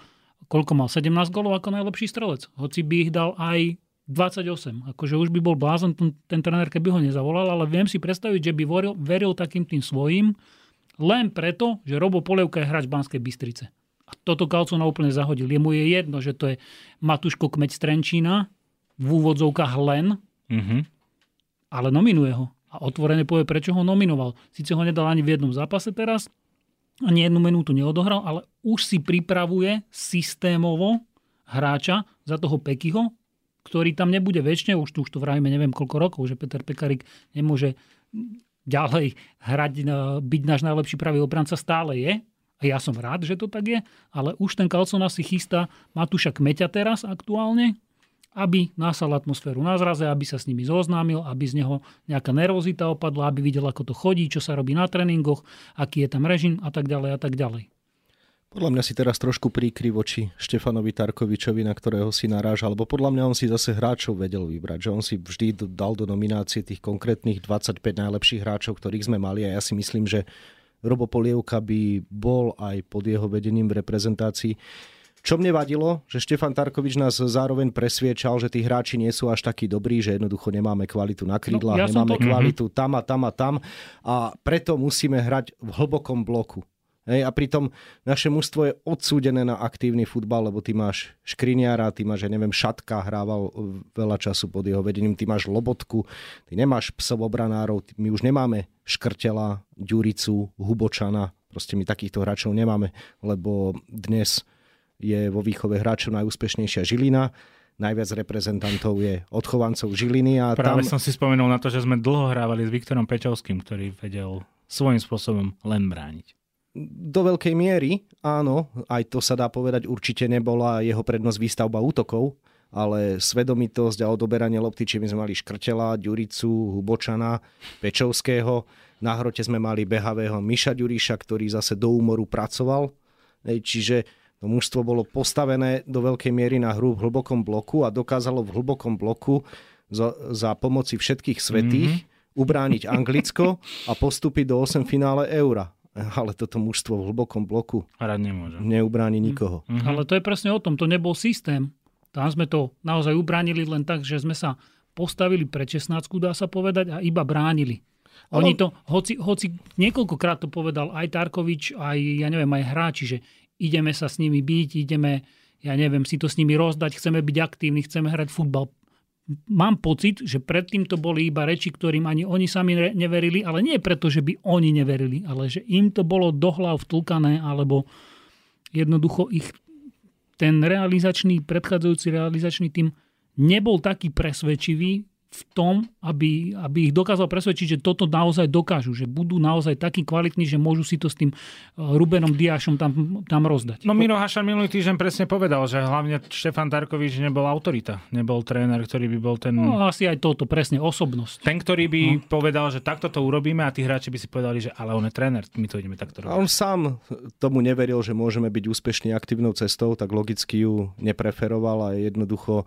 koľko mal, 17 golov ako najlepší strelec. Hoci by ich dal aj 28. Akože už by bol blázon ten, ten tréner, keby ho nezavolal, ale viem si predstaviť, že by veril, veril takým tým svojim, len preto, že Robo Polievka je hráč Banskej Bystrice. A toto Kalcona úplne zahodil. Jemu je jedno, že to je Matuško Kmeď Strenčína, v úvodzovkách len, mm-hmm. ale nominuje ho a otvorene povie, prečo ho nominoval. Sice ho nedal ani v jednom zápase teraz, ani jednu minútu neodohral, ale už si pripravuje systémovo hráča za toho Pekyho, ktorý tam nebude väčšine, už tu už to vrajme neviem koľko rokov, že Peter Pekarik nemôže ďalej hrať, byť náš najlepší pravý obranca, stále je. A ja som rád, že to tak je, ale už ten Kalcona si chystá Matúša Kmeťa teraz aktuálne, aby násal atmosféru na zraze, aby sa s nimi zoznámil, aby z neho nejaká nervozita opadla, aby videl, ako to chodí, čo sa robí na tréningoch, aký je tam režim a tak ďalej a tak ďalej. Podľa mňa si teraz trošku príkry voči Štefanovi Tarkovičovi, na ktorého si naráža, alebo podľa mňa on si zase hráčov vedel vybrať, že on si vždy dal do nominácie tých konkrétnych 25 najlepších hráčov, ktorých sme mali a ja si myslím, že Robo Polievka by bol aj pod jeho vedením v reprezentácii čo mne vadilo, že Štefan Tarkovič nás zároveň presviečal, že tí hráči nie sú až takí dobrí, že jednoducho nemáme kvalitu na krídlach, no, ja nemáme to... kvalitu tam a tam a tam a preto musíme hrať v hlbokom bloku. Hej, a pritom naše mužstvo je odsúdené na aktívny futbal, lebo ty máš Škriniara, ty máš, ja neviem, Šatka hrával veľa času pod jeho vedením, ty máš Lobotku, ty nemáš psov obranárov, my už nemáme Škrtela, Ďuricu, Hubočana, proste my takýchto hráčov nemáme, lebo dnes je vo výchove hráčov najúspešnejšia Žilina, najviac reprezentantov je odchovancov Žiliny. A Práve tam... som si spomenul na to, že sme dlho hrávali s Viktorom Pečovským, ktorý vedel svojím spôsobom len brániť do veľkej miery, áno, aj to sa dá povedať, určite nebola jeho prednosť výstavba útokov, ale svedomitosť a odoberanie lopty, či my sme mali Škrtela, Ďuricu, Hubočana, Pečovského, na hrote sme mali behavého Miša Ďuriša, ktorý zase do úmoru pracoval. Čiže to mužstvo bolo postavené do veľkej miery na hru v hlbokom bloku a dokázalo v hlbokom bloku za, za pomoci všetkých svetých mm-hmm. ubrániť Anglicko a postúpiť do 8 finále eura ale toto mužstvo v hlbokom bloku Rád nemôže. neubráni nikoho. Mm-hmm. Ale to je presne o tom, to nebol systém. Tam sme to naozaj ubránili len tak, že sme sa postavili pre 16, dá sa povedať, a iba bránili. Oni to, hoci, hoci niekoľkokrát to povedal aj Tarkovič, aj, ja neviem, aj hráči, že ideme sa s nimi byť, ideme, ja neviem, si to s nimi rozdať, chceme byť aktívni, chceme hrať futbal. Mám pocit, že predtým to boli iba reči, ktorým ani oni sami neverili, ale nie preto, že by oni neverili, ale že im to bolo do hlav alebo jednoducho ich ten realizačný, predchádzajúci realizačný tým nebol taký presvedčivý, v tom, aby, aby ich dokázal presvedčiť, že toto naozaj dokážu, že budú naozaj takí kvalitní, že môžu si to s tým eh, Rubenom Diášom tam, tam rozdať. No Miro Hašan minulý týždeň presne povedal, že hlavne Štefan Tarkovič nebol autorita, nebol tréner, ktorý by bol ten... No asi aj toto, presne, osobnosť. Ten, ktorý by no. povedal, že takto to urobíme a tí hráči by si povedali, že ale on je tréner, my to ideme takto robiť. A on sám tomu neveril, že môžeme byť úspešní aktívnou cestou, tak logicky ju nepreferoval a jednoducho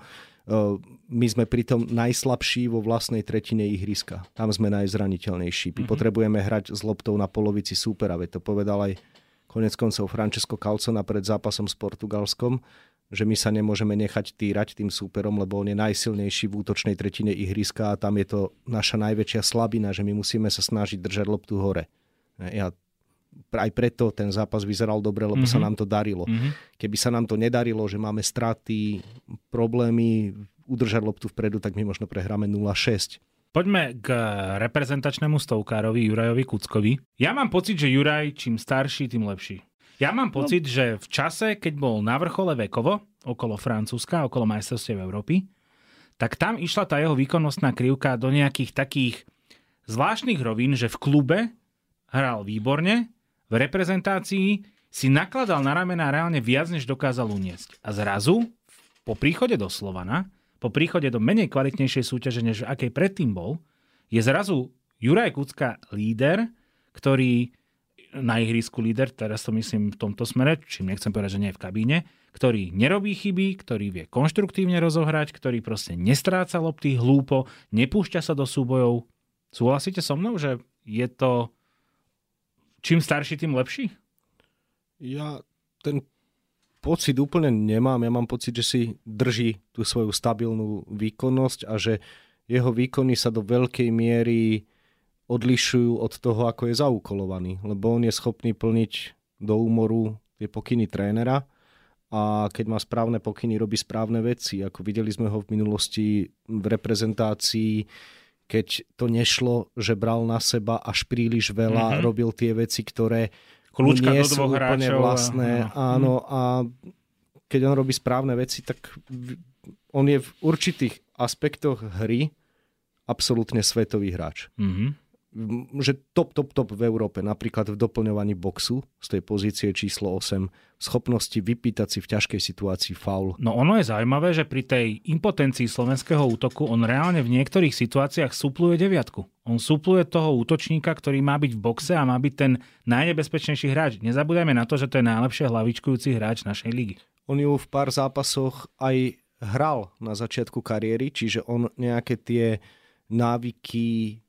my sme pritom najslabší vo vlastnej tretine ihriska. Tam sme najzraniteľnejší. My mm-hmm. potrebujeme hrať s loptou na polovici súpera. Veď to povedal aj konec koncov Francesco Calcona pred zápasom s Portugalskom, že my sa nemôžeme nechať týrať tým súperom, lebo on je najsilnejší v útočnej tretine ihriska a tam je to naša najväčšia slabina, že my musíme sa snažiť držať loptu hore. Ja aj preto ten zápas vyzeral dobre, lebo mm-hmm. sa mhm. nám to darilo. Mm-hmm. Keby sa nám to nedarilo, že máme straty, problémy, udržať loptu vpredu, tak my možno prehráme 0-6. Poďme k reprezentačnému stovkárovi Jurajovi Kuckovi. Ja mám pocit, že Juraj čím starší, tým lepší. Ja mám no. pocit, no. že v čase, keď bol na vrchole vekovo, okolo Francúzska, okolo majstrovstiev Európy, tak tam išla tá jeho výkonnostná krivka do nejakých takých zvláštnych rovín, že v klube hral výborne, v reprezentácii si nakladal na ramená reálne viac, než dokázal uniesť. A zrazu, po príchode do Slovana, po príchode do menej kvalitnejšej súťaže, než akej predtým bol, je zrazu Juraj Kucka líder, ktorý na ihrisku líder, teraz to myslím v tomto smere, čím nechcem povedať, že nie je v kabíne, ktorý nerobí chyby, ktorý vie konštruktívne rozohrať, ktorý proste nestráca lopty hlúpo, nepúšťa sa do súbojov. Súhlasíte so mnou, že je to čím starší, tým lepší? Ja ten pocit úplne nemám. Ja mám pocit, že si drží tú svoju stabilnú výkonnosť a že jeho výkony sa do veľkej miery odlišujú od toho, ako je zaukolovaný. Lebo on je schopný plniť do úmoru tie pokyny trénera a keď má správne pokyny, robí správne veci. Ako videli sme ho v minulosti v reprezentácii keď to nešlo, že bral na seba až príliš veľa, mm-hmm. robil tie veci, ktoré Kľúčka nie do sú úplne vlastné. A... Áno, a keď on robí správne veci, tak on je v určitých aspektoch hry absolútne svetový hráč. Mm-hmm že top, top, top v Európe, napríklad v doplňovaní boxu z tej pozície číslo 8, schopnosti vypýtať si v ťažkej situácii faul. No ono je zaujímavé, že pri tej impotencii slovenského útoku on reálne v niektorých situáciách supluje deviatku. On supluje toho útočníka, ktorý má byť v boxe a má byť ten najnebezpečnejší hráč. Nezabúdajme na to, že to je najlepšie hlavičkujúci hráč našej ligy. On ju v pár zápasoch aj hral na začiatku kariéry, čiže on nejaké tie návyky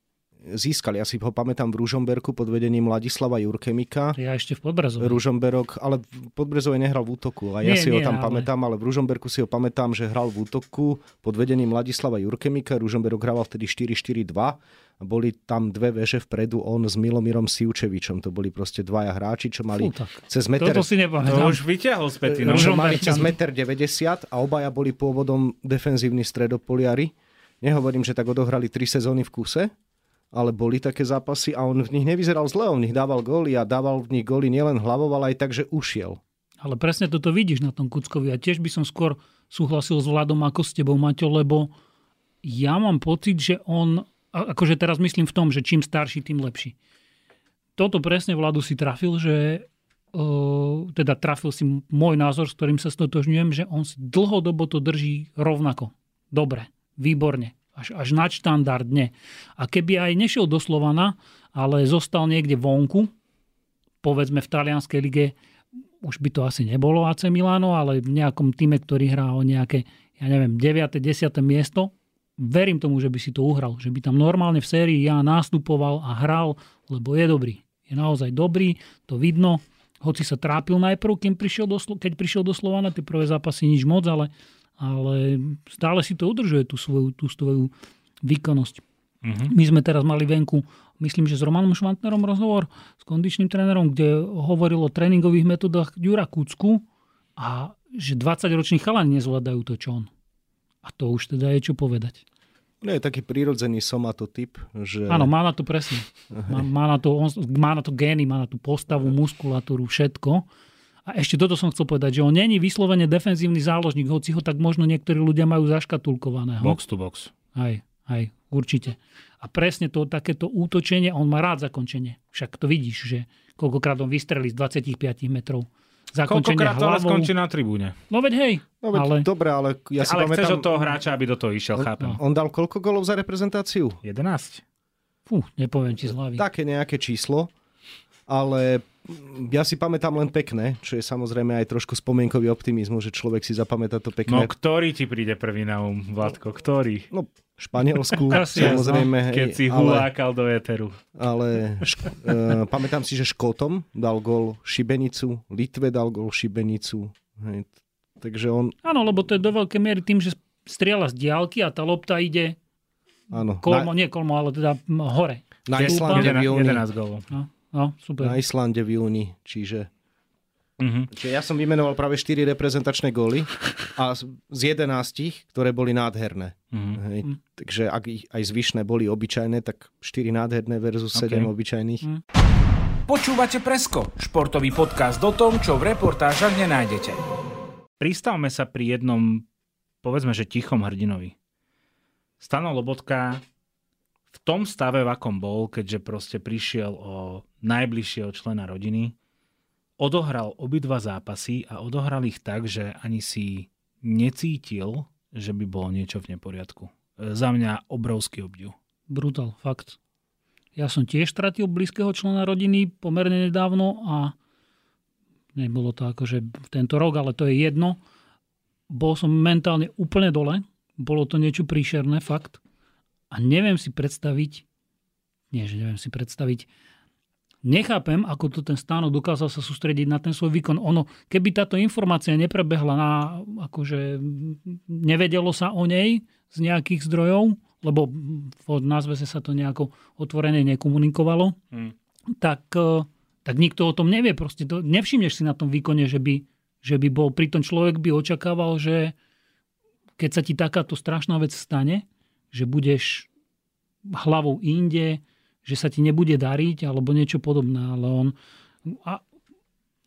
získali. Ja si ho pamätám v Ružomberku pod vedením Ladislava Jurkemika. Ja ešte v Podbrezove. Ružomberok, ale v Podbrezove nehral v útoku. A ja Nie, si ho nie, tam ale- pamätám, ale v Ružomberku si ho pamätám, že hral v útoku pod vedením Ladislava Jurkemika. Ružomberok hrával vtedy 4-4-2 a boli tam dve veže vpredu, on s Milomírom Siučevičom. To boli proste dvaja hráči, čo mali Fú, tak. cez meter... Toto si To nepamätám. už vyťahol späť. No. No, mali cez 1,90 m a obaja boli pôvodom defenzívni stredopoliari. Nehovorím, že tak odohrali tri sezóny v kuse, ale boli také zápasy a on v nich nevyzeral zle, on v nich dával góly a dával v nich góly nielen hlavou, ale aj tak, že ušiel. Ale presne toto vidíš na tom Kuckovi. A tiež by som skôr súhlasil s Vladom ako s tebou, Maťo, lebo ja mám pocit, že on, akože teraz myslím v tom, že čím starší, tým lepší. Toto presne Vladu si trafil, že uh, teda trafil si môj názor, s ktorým sa stotožňujem, že on si dlhodobo to drží rovnako. Dobre, výborne. Až, až nadštandardne. A keby aj nešiel do Slovana, ale zostal niekde vonku, povedzme v talianskej lige, už by to asi nebolo AC Milano, ale v nejakom týme, ktorý hrá o nejaké, ja neviem, 9. 10. miesto, verím tomu, že by si to uhral. Že by tam normálne v sérii ja nastupoval a hral, lebo je dobrý. Je naozaj dobrý, to vidno. Hoci sa trápil najprv, keď prišiel do, keď prišiel do Slovana, tie prvé zápasy nič moc, ale, ale stále si to udržuje, tú svoju, tú svoju výkonnosť. Mhm. My sme teraz mali venku, myslím, že s Romanom Švantnerom rozhovor s kondičným trénerom, kde hovoril o tréningových metodách Jura Kucku a že 20-roční chalani nezvládajú to, čo on. A to už teda je čo povedať. No je taký prírodzený somatotyp, že... Áno, má na to presne. Má, má, na to, on, má na to gény, má na tú postavu, muskulatúru, všetko. A ešte toto som chcel povedať, že on není vyslovene defenzívny záložník, hoci ho tak možno niektorí ľudia majú zaškatulkovaného. Box to box. Aj, aj, určite. A presne to, takéto útočenie, on má rád zakončenie. Však to vidíš, že koľkokrát on vystrelí z 25 metrov. Zakončenie Koľkokrát to skončí na tribúne. No veď hej, No, veď, ale Dobre, ale ja si ale chceš pamätám... od toho hráča, aby do toho išiel, chápem. On dal koľko golov za reprezentáciu? 11. fú, nepoviem ti z hlavy. Také nejaké číslo, ale ja si pamätám len pekné, čo je samozrejme aj trošku spomienkový optimizmus, že človek si zapamätá to No pekné. ktorý ti príde prvý na um, Vladko? Ktorý? No, Španielsku, samozrejme, Keď hej, si ale, hulákal do éteru. ale šk- uh, pamätám si, že Škótom dal gol Šibenicu, Litve dal gol Šibenicu. Hej. Takže on, Áno, lebo to je do veľkej miery tým, že strieľa z diálky a tá lopta ide áno, kolmo, na, nie kolmo, ale teda hore. na, Islande v júni. 11 gólov. No, no super. Na Islande v júni, čiže Mhm. Čiže ja som vymenoval práve 4 reprezentačné góly a z z 11, ktoré boli nádherné. Mhm. Hej. Takže ak ich aj zvyšné boli obyčajné, tak 4 nádherné versus 7 Ok. obyčajných. Počúvate Presko, športový podcast o tom, čo v reportážach nenájdete. Pristavme sa pri jednom, povedzme, že tichom hrdinovi. Stano Lobotka v tom stave, v akom bol, keďže proste prišiel o najbližšieho člena rodiny, odohral obidva zápasy a odohral ich tak, že ani si necítil, že by bolo niečo v neporiadku. E, Za mňa obrovský obdiv. Brutál, fakt. Ja som tiež stratil blízkeho člena rodiny pomerne nedávno a nebolo to akože tento rok, ale to je jedno. Bol som mentálne úplne dole. Bolo to niečo príšerné, fakt. A neviem si predstaviť, nie, že neviem si predstaviť, nechápem, ako to ten stánok dokázal sa sústrediť na ten svoj výkon. Ono, keby táto informácia neprebehla na, akože nevedelo sa o nej z nejakých zdrojov, lebo v názvese sa to nejako otvorene nekomunikovalo, Hm. tak, e, tak nikto o tom nevie. Proste to, nevšimneš si na tom výkone, že by, že by bol, pritom človek by očakával, že keď sa ti takáto strašná vec stane, že budeš hlavou inde, že sa ti nebude dariť, alebo niečo podobné, ale on... A,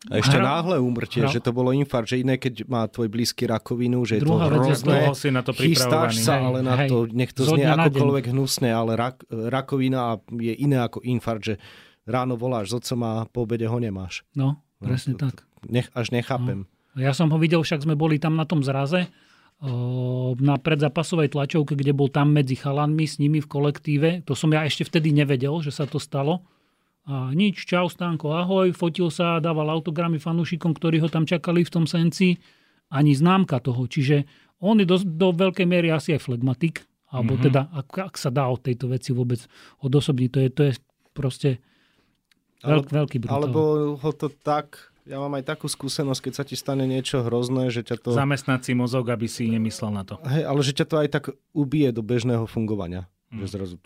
A ešte Hra- náhle úmrtie, hra- že to bolo infarkt, že iné, keď má tvoj blízky rakovinu, že je Druhá to vec je hrozné. Si na to Chystáš sa, Hej, ale na hej. to, nech to znie akokoľvek hnusné, ale rak, rakovina je iné ako infarkt, že ráno voláš s otcom a po obede ho nemáš. no, No, presne to- tak. Nech, až nechápem. Ja som ho videl, však sme boli tam na tom zraze, na predzápasovej tlačovke, kde bol tam medzi chalanmi s nimi v kolektíve. To som ja ešte vtedy nevedel, že sa to stalo. A nič, čau Stánko, ahoj, fotil sa, dával autogramy fanúšikom, ktorí ho tam čakali v tom senci. Ani známka toho. Čiže on je do, do veľkej miery asi aj flegmatik, Alebo mm-hmm. teda, ak, ak sa dá od tejto veci vôbec odosobniť, to je, to je proste veľk, veľký brutál. Alebo ho to tak ja mám aj takú skúsenosť, keď sa ti stane niečo hrozné, že ťa to... Zamestnať si mozog, aby si nemyslel na to. Hej, ale že ťa to aj tak ubije do bežného fungovania. Mm. Že zrazu...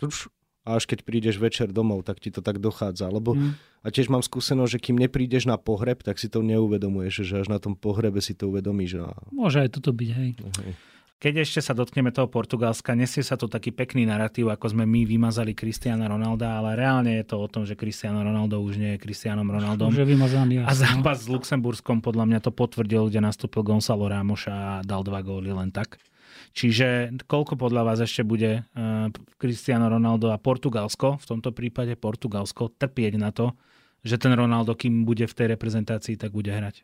A až keď prídeš večer domov, tak ti to tak dochádza. Lebo mm. a tiež mám skúsenosť, že kým neprídeš na pohreb, tak si to neuvedomuješ, že až na tom pohrebe si to uvedomíš. A... Môže aj toto byť, hej. hej. Keď ešte sa dotkneme toho Portugalska, nesie sa to taký pekný narratív, ako sme my vymazali Cristiana Ronalda, ale reálne je to o tom, že Cristiano Ronaldo už nie je Cristianom Ronaldom. Už je vymazaný. A zápas s Luxemburskom podľa mňa to potvrdil, kde nastúpil Gonzalo Ramos a dal dva góly len tak. Čiže koľko podľa vás ešte bude uh, Cristiano Ronaldo a Portugalsko, v tomto prípade Portugalsko, trpieť na to, že ten Ronaldo, kým bude v tej reprezentácii, tak bude hrať?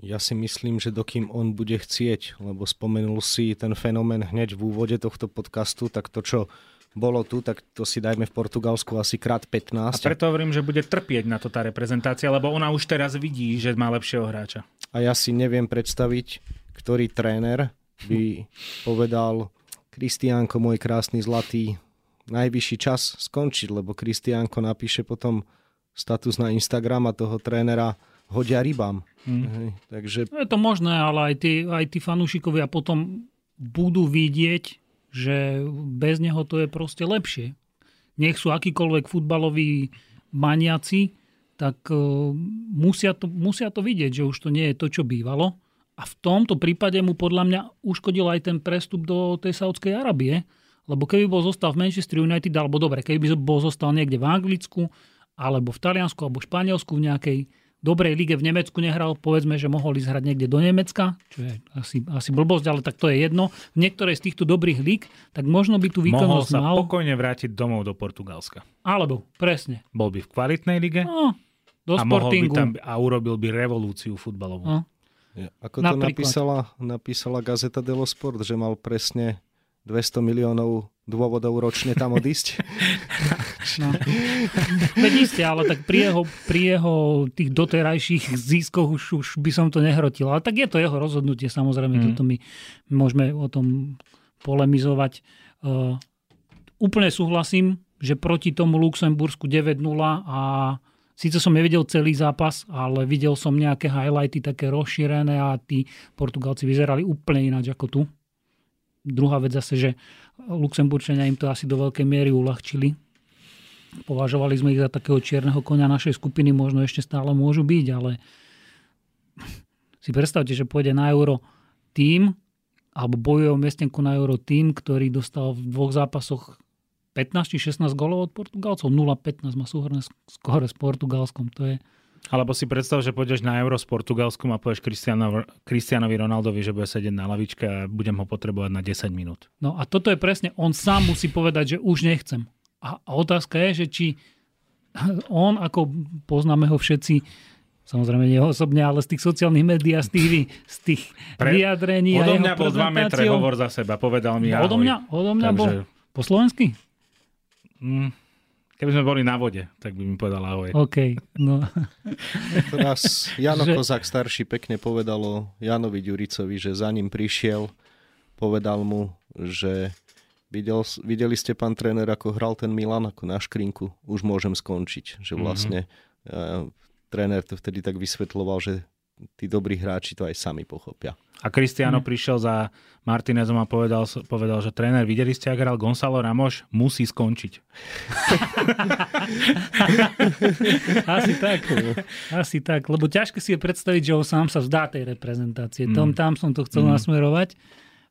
Ja si myslím, že dokým on bude chcieť, lebo spomenul si ten fenomén hneď v úvode tohto podcastu, tak to, čo bolo tu, tak to si dajme v Portugalsku asi krát 15. A preto hovorím, že bude trpieť na to tá reprezentácia, lebo ona už teraz vidí, že má lepšieho hráča. A ja si neviem predstaviť, ktorý tréner by povedal Kristiánko, môj krásny zlatý, najvyšší čas skončiť, lebo Kristiánko napíše potom status na Instagram a toho trénera hodia rybám. Hmm. Hej, takže... Je to možné, ale aj tí, aj tí fanúšikovia potom budú vidieť, že bez neho to je proste lepšie. Nech sú akýkoľvek futbaloví maniaci, tak uh, musia, to, musia to vidieť, že už to nie je to, čo bývalo. A v tomto prípade mu podľa mňa uškodil aj ten prestup do tej Saudskej Arabie, lebo keby bol zostal v Manchester United, alebo dobre, keby bol zostal niekde v Anglicku, alebo v Taliansku, alebo v Španielsku v nejakej dobrej lige v Nemecku nehral, povedzme, že mohol ísť hrať niekde do Nemecka, čo je asi, asi blbosť, ale tak to je jedno. V niektorej z týchto dobrých líg, tak možno by tu výkonnosť mohol sa mal... pokojne vrátiť domov do Portugalska. Alebo, presne. Bol by v kvalitnej lige no, do a, mohol by tam, a urobil by revolúciu futbalovú. No. Ja, ako to napísala, napísala Gazeta dello Sport, že mal presne 200 miliónov dôvodov ročne tam odísť. No. Veď isté, ale tak pri jeho, pri jeho tých doterajších ziskoch už, už by som to nehrotil. Ale tak je to jeho rozhodnutie, samozrejme, mm. toto my môžeme o tom polemizovať. Uh, úplne súhlasím, že proti tomu Luxembursku 9-0 a síce som nevidel celý zápas, ale videl som nejaké highlighty také rozšírené a tí Portugalci vyzerali úplne ináč ako tu. Druhá vec zase, že Luxemburčania im to asi do veľkej miery uľahčili. Považovali sme ich za takého čierneho konia našej skupiny, možno ešte stále môžu byť, ale si predstavte, že pôjde na euro tým, alebo bojuje o miestenku na euro tým, ktorý dostal v dvoch zápasoch 15 či 16 golov od Portugalcov. 0-15 má súhrné skore s Portugalskom. To je, alebo si predstav, že pôjdeš na Euro s Portugalskom a povieš Cristianovi Ronaldovi, že bude sedieť na lavičke a budem ho potrebovať na 10 minút. No a toto je presne, on sám musí povedať, že už nechcem. A, otázka je, že či on, ako poznáme ho všetci, samozrejme nie osobne, ale z tých sociálnych médií a z tých, z tých Pre, vyjadrení odo mňa bol 2 metre, hovor za seba, povedal mi no, Odo mňa, odo mňa Takže... bol po slovensky? Mm, keby sme boli na vode, tak by mi povedal ahoj. OK, no. Raz Jano že... Kozák starší pekne povedal o Janovi Ďuricovi, že za ním prišiel, povedal mu, že Videl, videli ste, pán tréner, ako hral ten Milan ako na škrinku? Už môžem skončiť. Že mhm. vlastne mm-hmm. uh, tréner to vtedy tak vysvetloval, že tí dobrí hráči to aj sami pochopia. A Cristiano mm. prišiel za Martinezom a povedal, povedal, že tréner, videli ste, ak hral Gonzalo Ramos, musí skončiť. Asi tak. Asi tak. Lebo ťažké si je predstaviť, že on sám sa vzdá tej reprezentácie. Mm. Tom, tam som to chcel mm. nasmerovať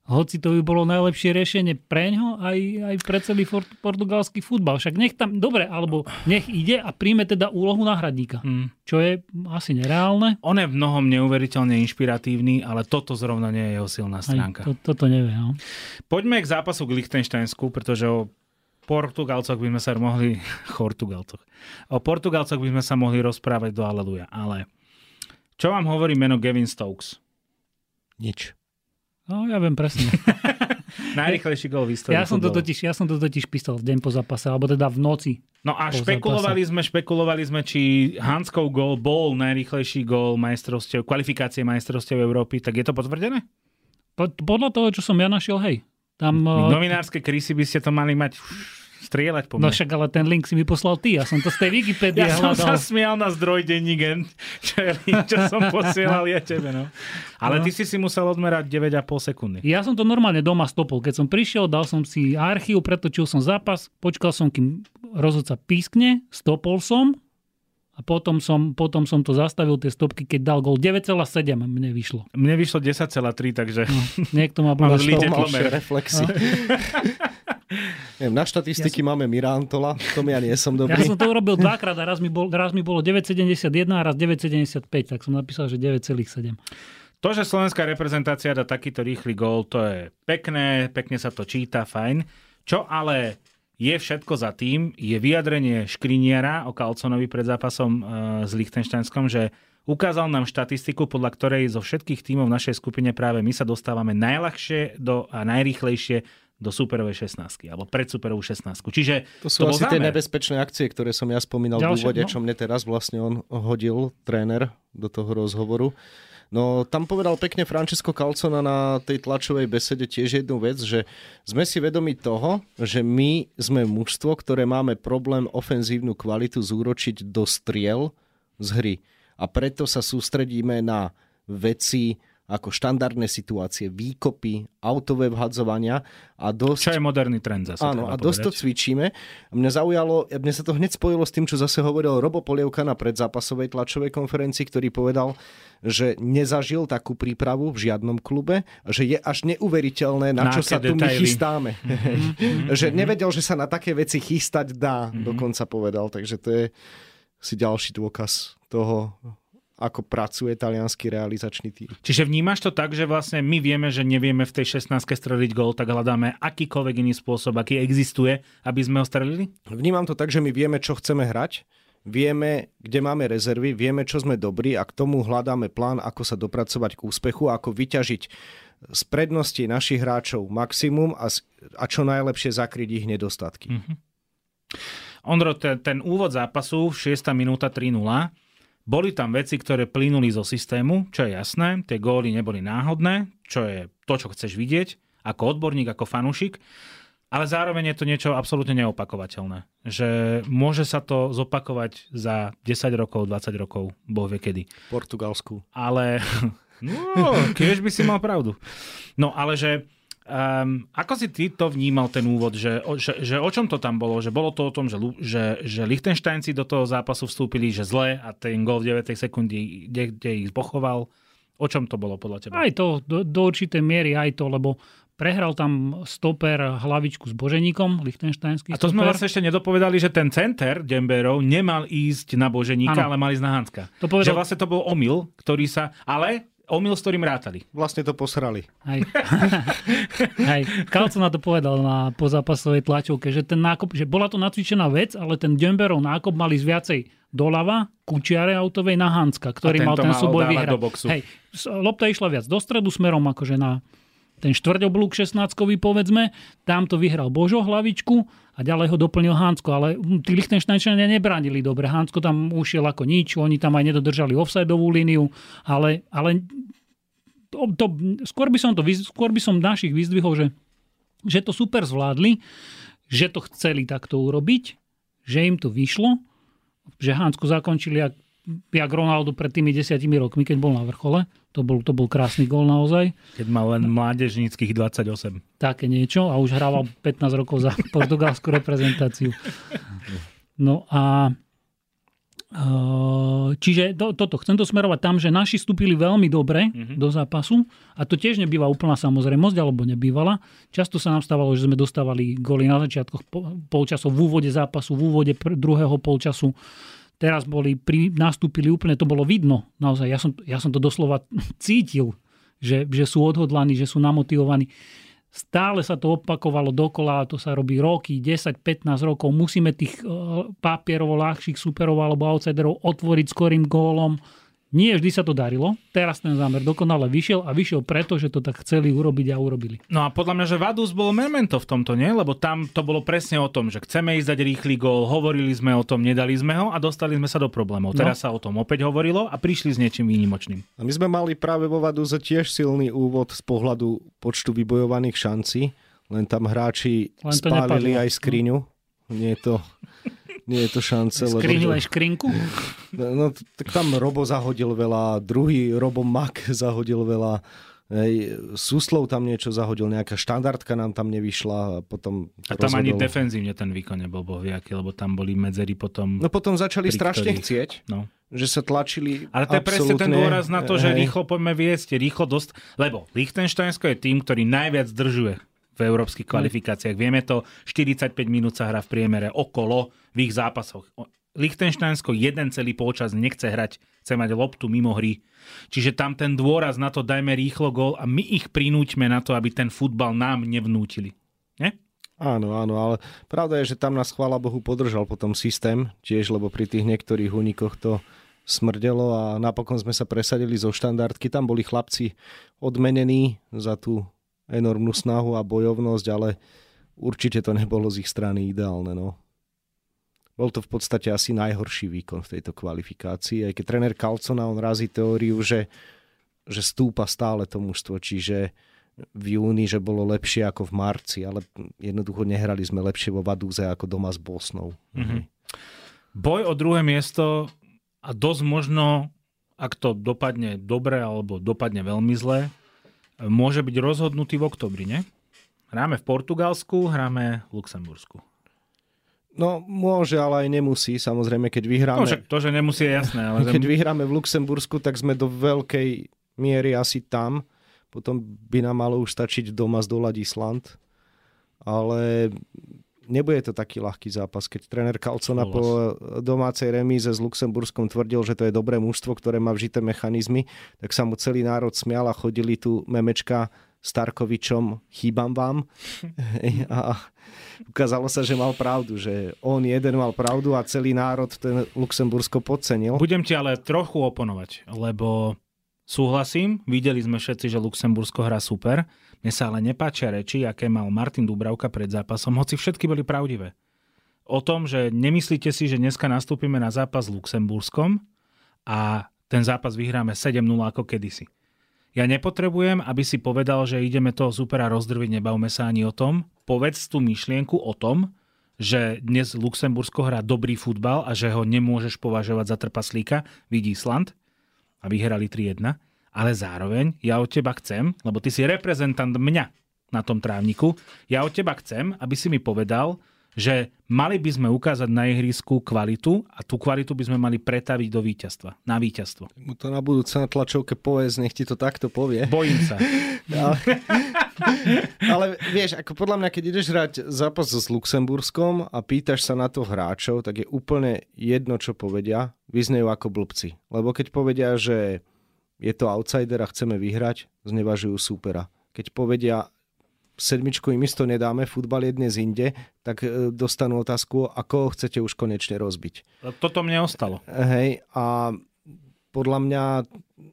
hoci to by bolo najlepšie riešenie pre ňo aj, aj pre celý for, portugalský futbal. Však nech tam, dobre, alebo nech ide a príjme teda úlohu náhradníka, mm. čo je asi nereálne. On je v mnohom neuveriteľne inšpiratívny, ale toto zrovna nie je jeho silná stránka. Aj to, toto nevie. No. Poďme k zápasu k Lichtensteinsku, pretože o Portugalcoch by sme sa mohli... Portugalcoch. O Portugalcoch by sme sa mohli rozprávať do Aleluja, ale čo vám hovorí meno Gavin Stokes? Nič. No, ja viem presne. Najrychlejší gol v histórii. Ja som, to totiž, ja som to totiž písal v deň po zápase, alebo teda v noci. No a špekulovali zápase. sme, špekulovali sme, či Hanskov gol bol najrychlejší gol majstrovstiev, kvalifikácie majstrovstiev Európy, tak je to potvrdené? Po, podľa toho, čo som ja našiel, hej. Tam, Novinárske krysy by ste to mali mať strieľať po No mne. však ale ten link si mi poslal ty, ja som to z tej Wikipédie Ja som sa hľadal. smial na zdroj denník, čo, je link, čo som posielal ja tebe. No. Ale No. ty si si musel odmerať 9,5 sekundy. Ja som to normálne doma stopol. Keď som prišiel, dal som si archív, pretočil som zápas, počkal som, kým rozhodca pískne, stopol som a potom som, potom som to zastavil, tie stopky, keď dal gol 9,7 mne vyšlo. Mne vyšlo 10,3, takže... No, niekto Ale bude zlý To Neviem, na štatistiky máme Mirantola, v tom ja nie som Ja dobrý. som to urobil dvakrát a raz mi, bol, raz mi bolo 9,71 a raz 9,75, tak som napísal, že 9,7. To, že slovenská reprezentácia dá takýto rýchly gól, to je pekné, pekne sa to číta, fajn. Čo ale je všetko za tým, je vyjadrenie Škriniara o Kalconovi pred zápasom e, s Lichtensteinskom, že ukázal nám štatistiku, podľa ktorej zo všetkých tímov v našej skupine práve my sa dostávame najľahšie do, a najrýchlejšie do superovej 16 alebo pred superovú 16 Čiže To sú bol asi tie nebezpečné akcie, ktoré som ja spomínal v Ďalšie, úvode, no. čo mne teraz vlastne on hodil, tréner, do toho rozhovoru. No tam povedal pekne Francesco Calcona na tej tlačovej besede tiež jednu vec, že sme si vedomi toho, že my sme mužstvo, ktoré máme problém ofenzívnu kvalitu zúročiť do striel z hry. A preto sa sústredíme na veci ako štandardné situácie, výkopy, autové vhadzovania a dosť... Čo je moderný trend zase. Áno, a dosť to povedať. cvičíme. Mňa zaujalo, mne sa to hneď spojilo s tým, čo zase hovoril Robo Polievka na predzápasovej tlačovej konferencii, ktorý povedal, že nezažil takú prípravu v žiadnom klube, že je až neuveriteľné, na, Na čo sa tu my chystáme. že nevedel, že sa na také veci chystať dá, dokonca povedal. Takže to je si ďalší dôkaz toho, ako pracuje talianský realizačný tým. Čiže vnímaš to tak, že vlastne my vieme, že nevieme v tej 16 streliť gol, tak hľadáme akýkoľvek iný spôsob, aký existuje, aby sme ho strelili? Vnímam to tak, že my vieme, čo chceme hrať, vieme, kde máme rezervy, vieme, čo sme dobrí a k tomu hľadáme plán, ako sa dopracovať k úspechu, ako vyťažiť z prednosti našich hráčov maximum a, a čo najlepšie zakryť ich nedostatky. Ondro, ten, ten úvod zápasu, 6. minúta 3-0, boli tam veci, ktoré plynuli zo systému, čo je jasné, tie góly neboli náhodné, čo je to, čo chceš vidieť, ako odborník, ako fanúšik, ale zároveň je to niečo absolútne neopakovateľné. Že môže sa to zopakovať za 10 rokov, 20 rokov, boh vie kedy. Portugalsku. ale... No, keď by si mal pravdu. No, ale že... Um, ako si ty to vnímal, ten úvod, že, že, že o čom to tam bolo? Že bolo to o tom, že, že, že Lichtensteinci do toho zápasu vstúpili, že zle a ten gol v 9. sekundy, kde, kde ich zbochoval. O čom to bolo podľa teba? Aj to, do, do určitej miery aj to, lebo prehral tam stoper hlavičku s Boženíkom, lichtenštajnský A to sme stoper. vlastne ešte nedopovedali, že ten center Demberov nemal ísť na Boženíka, Áno. ale mal ísť na Hanska. To povedal- Že vlastne to bol omyl, ktorý sa... Ale omyl, s ktorým rátali. Vlastne to posrali. Aj, aj Kalco na to povedal na pozápasovej tlačovke, že ten nákop, že bola to nacvičená vec, ale ten Demberov nákop mali z viacej doľava, kučiare autovej na Hanska, ktorý mal ten súboj vyhrať. do boxu. Hej, lopta išla viac do stredu smerom akože na ten štvrťoblúk 16 povedzme, tam to vyhral Božo hlavičku a ďalej ho doplnil Hansko, ale hm, tí Lichtensteinčania nebránili dobre. Hansko tam ušiel ako nič, oni tam aj nedodržali offsideovú líniu, ale, ale to, to, skôr, by som to, skôr by som našich vyzdvihol, že, že to super zvládli, že to chceli takto urobiť, že im to vyšlo, že Hansko zakončili jak, jak Ronaldo pred tými desiatimi rokmi, keď bol na vrchole. To bol, to bol krásny gol naozaj. Keď mal len mládežníckých 28. Také niečo a už hrával 15 rokov za portugalskú reprezentáciu. No a Uh, čiže to, toto, chcem to smerovať tam, že naši vstúpili veľmi dobre mm-hmm. do zápasu a to tiež nebýva úplná samozrejmosť, alebo nebývala. Často sa nám stávalo, že sme dostávali góly na začiatkoch po, polčasov, v úvode zápasu, v úvode druhého polčasu. Teraz boli, pri, nastúpili úplne, to bolo vidno. Naozaj, ja som, ja som to doslova cítil, že, že sú odhodlaní, že sú namotivovaní. Stále sa to opakovalo dokola, to sa robí roky, 10-15 rokov. Musíme tých uh, papierovo ľahších superov alebo outsiderov otvoriť skorým gólom. Nie vždy sa to darilo. Teraz ten zámer dokonale vyšiel a vyšiel preto, že to tak chceli urobiť a urobili. No a podľa mňa, že Vadus bol memento v tomto, nie? Lebo tam to bolo presne o tom, že chceme ísť dať rýchly gól, hovorili sme o tom, nedali sme ho a dostali sme sa do problémov. No. Teraz sa o tom opäť hovorilo a prišli s niečím výnimočným. A my sme mali práve vo Vaduze tiež silný úvod z pohľadu počtu vybojovaných šancí, len tam hráči Len spálili nepadlo. aj skriňu. Nie je to, nie je to šance. to- aj škrinku? No, no, tak tam Robo zahodil veľa, druhý Robo Mak zahodil veľa, hej, Suslov tam niečo zahodil, nejaká štandardka nám tam nevyšla a potom A tam ani rozhodol. defenzívne ten výkon nebol bohviaký, lebo tam boli medzery potom... No potom začali strašne ktorých- chcieť, No. že sa tlačili Ale to je presne ten dôraz na to, že hej. rýchlo poďme viesť, rýchlo dosť, lebo Liechtensteinsko je tým, ktorý najviac zdržuje v európskych kvalifikáciách. Vieme to, 45 minút sa hrá v priemere okolo v ich zápasoch. O- Liechtensteinsko jeden celý polčas nechce hrať, chce mať loptu mimo hry. Čiže tam ten dôraz na to dajme rýchlo gól a my ich prinúťme na to, aby ten futbal nám nevnútili. Nie? Áno, áno, ale pravda je, že tam nás chvála Bohu podržal potom systém, tiež, lebo pri tých niektorých únikoch to smrdelo a napokon sme sa presadili zo štandardky. Tam boli chlapci odmenení za tú enormnú snahu a bojovnosť, ale určite to nebolo z ich strany ideálne. No. Bol to v podstate asi najhorší výkon v tejto kvalifikácii, aj keď tréner Calcona, on razí teóriu, že, že stúpa stále to mužstvo, čiže v júni, že bolo lepšie ako v marci, ale jednoducho nehrali sme lepšie vo Vadúze ako doma s Bosnou. Mhm. Boj o druhé miesto a dosť možno, ak to dopadne dobre alebo dopadne veľmi zle, môže byť rozhodnutý v oktobri, ne? Hráme v Portugalsku, hráme v Luxembursku. No môže, ale aj nemusí. Samozrejme, keď vyhráme, No však to, že nemusí je jasné, ale keď vyhráme v Luxembursku, tak sme do veľkej miery asi tam. Potom by nám malo už stačiť doma zdolať Island. Ale nebude to taký ľahký zápas. Keď tréner Súhlas. po domácej remíze s Luxemburskom tvrdil, že to je dobré mužstvo, ktoré má vžité mechanizmy, tak sa mu celý národ smial a chodili tu memečka Starkovičom, chýbam vám. a ukázalo sa, že mal pravdu, že on jeden mal pravdu a celý národ ten Luxembursko podcenil. Budem ti ale trochu oponovať, lebo súhlasím, videli sme všetci, že Luxembursko hrá super. Mne sa ale nepáčia reči, aké mal Martin Dubravka pred zápasom, hoci všetky boli pravdivé. O tom, že nemyslíte si, že dneska nastúpime na zápas s Luxemburskom a ten zápas vyhráme 7-0 ako kedysi. Ja nepotrebujem, aby si povedal, že ideme toho supera rozdrviť, nebavme sa ani o tom. Povedz tú myšlienku o tom, že dnes Luxembursko hrá dobrý futbal a že ho nemôžeš považovať za trpaslíka, vidí Island a vyhrali 3-1. Ale zároveň ja od teba chcem, lebo ty si reprezentant mňa na tom trávniku, ja od teba chcem, aby si mi povedal, že mali by sme ukázať na ihrisku kvalitu a tú kvalitu by sme mali pretaviť do víťazstva, na víťazstvo. Mu to na budúce na tlačovke povedz, nech ti to takto povie. Bojím sa. Ale, ale vieš, ako podľa mňa, keď ideš hrať zápas s Luxemburskom a pýtaš sa na to hráčov, tak je úplne jedno, čo povedia. Vyznejú ako blbci. Lebo keď povedia, že je to outsider a chceme vyhrať, znevažujú súpera. Keď povedia, sedmičku im isto nedáme, futbal je dnes inde, tak e, dostanú otázku, ako ho chcete už konečne rozbiť. Toto mne ostalo. Hej, a podľa mňa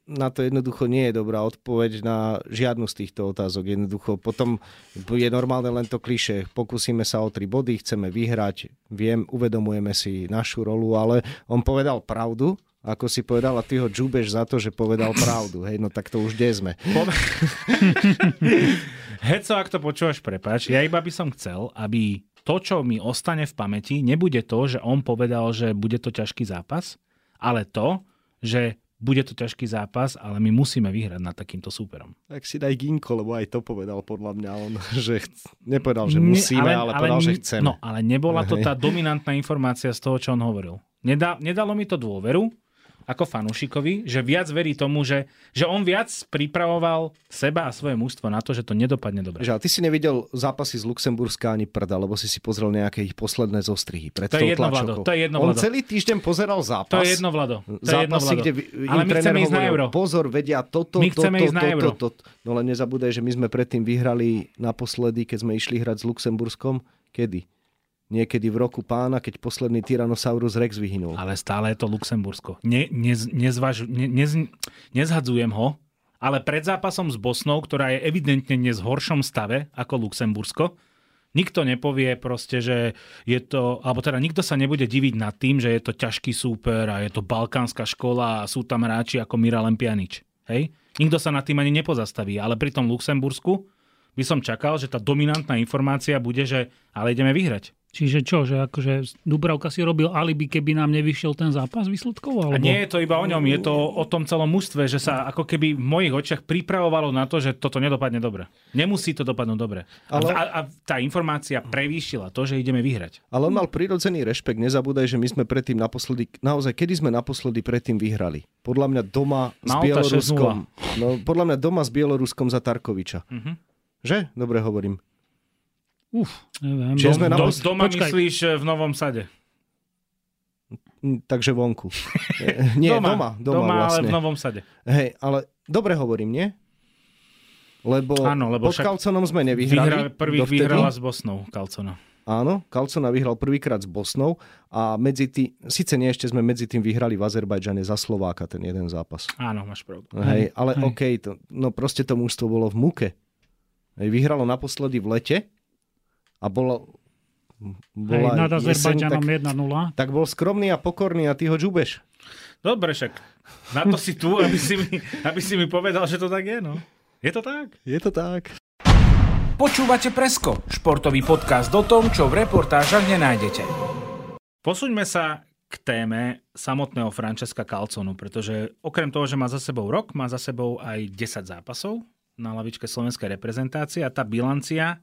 na to jednoducho nie je dobrá odpoveď na žiadnu z týchto otázok. Jednoducho potom je normálne len to kliše. Pokúsime sa o tri body, chceme vyhrať, viem, uvedomujeme si našu rolu, ale on povedal pravdu, ako si povedal, a ty ho džúbeš za to, že povedal pravdu. Hej, no tak to už kde sme. Heco, ak to počúvaš, prepač, ja iba by som chcel, aby to, čo mi ostane v pamäti, nebude to, že on povedal, že bude to ťažký zápas, ale to, že bude to ťažký zápas, ale my musíme vyhrať nad takýmto súperom. Tak si daj ginko, lebo aj to povedal podľa mňa on, že chc... nepovedal, že musíme, ale, ale povedal, že chceme. No, ale nebola to tá dominantná informácia z toho, čo on hovoril. Nedá, nedalo mi to dôveru, ako fanúšikovi, že viac verí tomu, že, že on viac pripravoval seba a svoje mužstvo na to, že to nedopadne dobre. Že, ale ty si nevidel zápasy z Luxemburska ani prda, lebo si si pozrel nejaké ich posledné zostrihy pred To je jedno. Vlado, to je jedno, On Vlado. celý týždeň pozeral zápas. To je jedno, Vlado. To je jedno, Vlado. kde Ale my chceme ísť na euro. Pozor, vedia toto, My toto, chceme ísť na toto, euro. toto. No len nezabúdaj, že my sme predtým vyhrali naposledy, keď sme išli hrať s Luxemburskom. Kedy? Niekedy v roku pána, keď posledný Tyrannosaurus Rex vyhynul. Ale stále je to Luxembursko. Ne, nez, nezvažu, ne, nez, nezhadzujem ho, ale pred zápasom s Bosnou, ktorá je evidentne dnes v horšom stave ako Luxembursko, nikto nepovie proste, že je to, alebo teda nikto sa nebude diviť nad tým, že je to ťažký súper a je to balkánska škola a sú tam hráči ako Miralem Pjanič. Hej? Nikto sa nad tým ani nepozastaví, ale pri tom Luxembursku by som čakal, že tá dominantná informácia bude, že ale ideme vyhrať. Čiže čo, že akože Dubravka si robil alibi, keby nám nevyšiel ten zápas výsledkov? Alebo... A nie je to iba o ňom, je to o tom celom mústve, že sa ako keby v mojich očiach pripravovalo na to, že toto nedopadne dobre. Nemusí to dopadnúť dobre. Ale... A, a tá informácia prevýšila to, že ideme vyhrať. Ale on mal prirodzený rešpekt. Nezabúdaj, že my sme predtým naposledy, naozaj, kedy sme naposledy predtým vyhrali? Podľa mňa doma s Malta Bieloruskom. No, podľa mňa doma s Bieloruskom za Tarkoviča. Mhm. Že? Dobre hovorím. Uf, neviem. Čiže sme Do, napos- doma Počkaj. myslíš e, v Novom sade? Takže vonku. Nie, doma. Doma, doma, doma ale vlastne. v Novom sade. Hej, ale dobre hovorím, nie? Lebo, Áno, lebo pod Kalconom sme nevyhrali. Vyhra, prvých dovtedy. vyhrala s Bosnou Kalcona. Áno, Kalcona vyhral prvýkrát s Bosnou a medzi tým, síce nie ešte sme medzi tým vyhrali v Azerbajdžane za Slováka ten jeden zápas. Áno, máš pravdu. Hej, ale hej. OK, to, no proste to mužstvo bolo v muke. Hej, vyhralo naposledy v lete a bolo, Hej, bola nad jeseň, Azerbajdžanom tak, 1-0. tak bol skromný a pokorný a ty ho džubeš. Dobre, však na to si tu, aby si, mi, aby si mi povedal, že to tak je, no. Je to tak? Je to tak. Počúvate Presko, športový podcast o tom, čo v reportážach nenájdete. Posuňme sa k téme samotného Francesca Calconu, pretože okrem toho, že má za sebou rok, má za sebou aj 10 zápasov na lavičke slovenskej reprezentácie a tá bilancia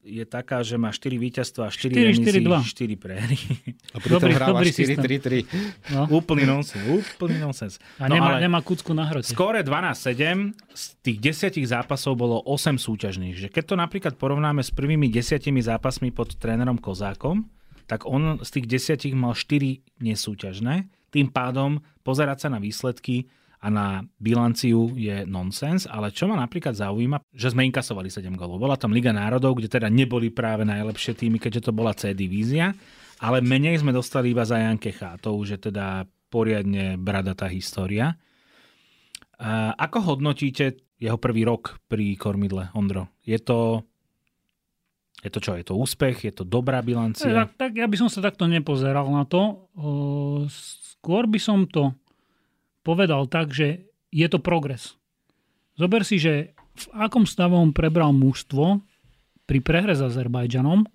je taká, že má 4 víťazstva, 4 remízy, 4-4-2. 4 prehry. A pritom Dobrý- hráva dobrý systém. 4-3-3. No. úplný nonsens, úplný nonsens. A No nemá, ale- nemá kucku na hrote. Skóre 12-7, z tých 10 zápasov bolo 8 súťažných. Že keď to napríklad porovnáme s prvými 10 zápasmi pod trénerom Kozákom, tak on z tých 10 mal 4 nesúťažné. Tým pádom pozerať sa na výsledky a na bilanciu je nonsens, ale čo ma napríklad zaujíma, že sme inkasovali 7 golov. Bola tam Liga národov, kde teda neboli práve najlepšie týmy, keďže to bola C divízia, ale menej sme dostali iba za Janke To už je teda poriadne bradatá história. Ako hodnotíte jeho prvý rok pri kormidle, Ondro? Je to, je to čo? Je to úspech? Je to dobrá bilancia? Tak, tak ja by som sa takto nepozeral na to. Skôr by som to povedal tak, že je to progres. Zober si, že v akom stave on prebral mužstvo pri prehre s Azerbajdžanom.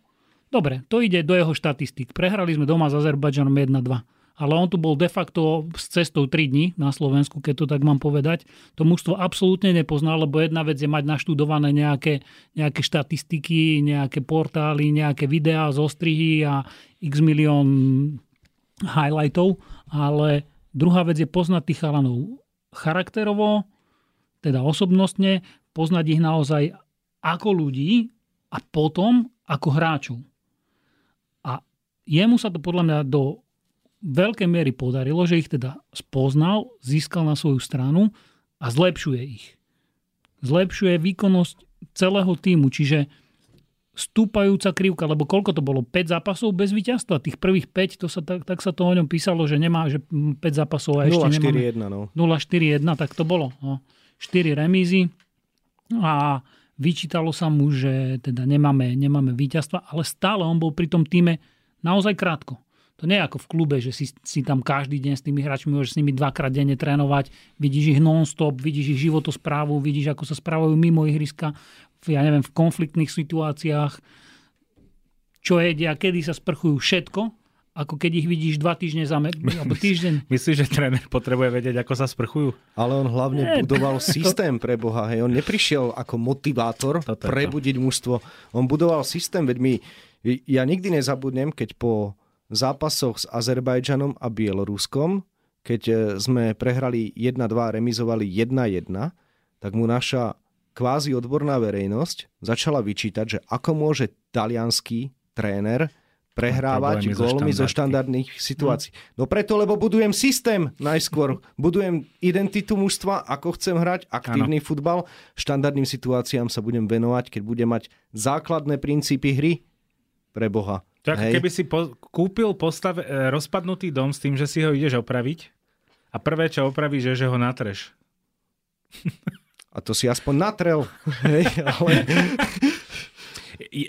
Dobre, to ide do jeho štatistik. Prehrali sme doma s Azerbajdžanom 1-2. Ale on tu bol de facto s cestou 3 dní na Slovensku, keď to tak mám povedať. To mužstvo absolútne nepoznal, lebo jedna vec je mať naštudované nejaké, nejaké štatistiky, nejaké portály, nejaké videá, zostrihy a x milión highlightov, ale druhá vec je poznať tých chalanov charakterovo, teda osobnostne, poznať ich naozaj ako ľudí a potom ako hráčov. A jemu sa to podľa mňa do veľkej miery podarilo, že ich teda spoznal, získal na svoju stranu a zlepšuje ich. Zlepšuje výkonnosť celého týmu, čiže stúpajúca krivka, lebo koľko to bolo? 5 zápasov bez víťazstva? Tých prvých 5, to sa, tak, tak sa to o ňom písalo, že nemá, že 5 zápasov a ešte nemáme. 0-4-1, no. 0-4-1, tak to bolo. No. 4 remízy a vyčítalo sa mu, že teda nemáme, nemáme víťazstva, ale stále on bol pri tom týme naozaj krátko. To nie je ako v klube, že si, si tam každý deň s tými hráčmi môžeš s nimi dvakrát denne trénovať, vidíš ich non-stop, vidíš ich životosprávu, vidíš, ako sa správajú mimo ihriska, ja neviem, v konfliktných situáciách, čo jedia, kedy sa sprchujú, všetko, ako keď ich vidíš dva týždne za me- alebo týždeň. Myslíš, že tréner potrebuje vedieť, ako sa sprchujú? Ale on hlavne Nie, budoval systém pre Boha. Hej. On neprišiel ako motivátor Toto je to. prebudiť mužstvo. On budoval systém, veď my, ja nikdy nezabudnem, keď po zápasoch s Azerbajdžanom a Bieloruskom, keď e, sme prehrali 1-2, remizovali 1-1, tak mu naša kvázi odborná verejnosť začala vyčítať, že ako môže talianský tréner prehrávať zo gólmi zo štandardky. štandardných situácií. No preto, lebo budujem systém najskôr. Budujem identitu mužstva, ako chcem hrať, aktívny futbal. Štandardným situáciám sa budem venovať, keď budem mať základné princípy hry pre Boha. To ako Hej. keby si po, kúpil postav, e, rozpadnutý dom s tým, že si ho ideš opraviť a prvé, čo opravíš, je, že ho natreš. A to si aspoň natrel. Hej, ale...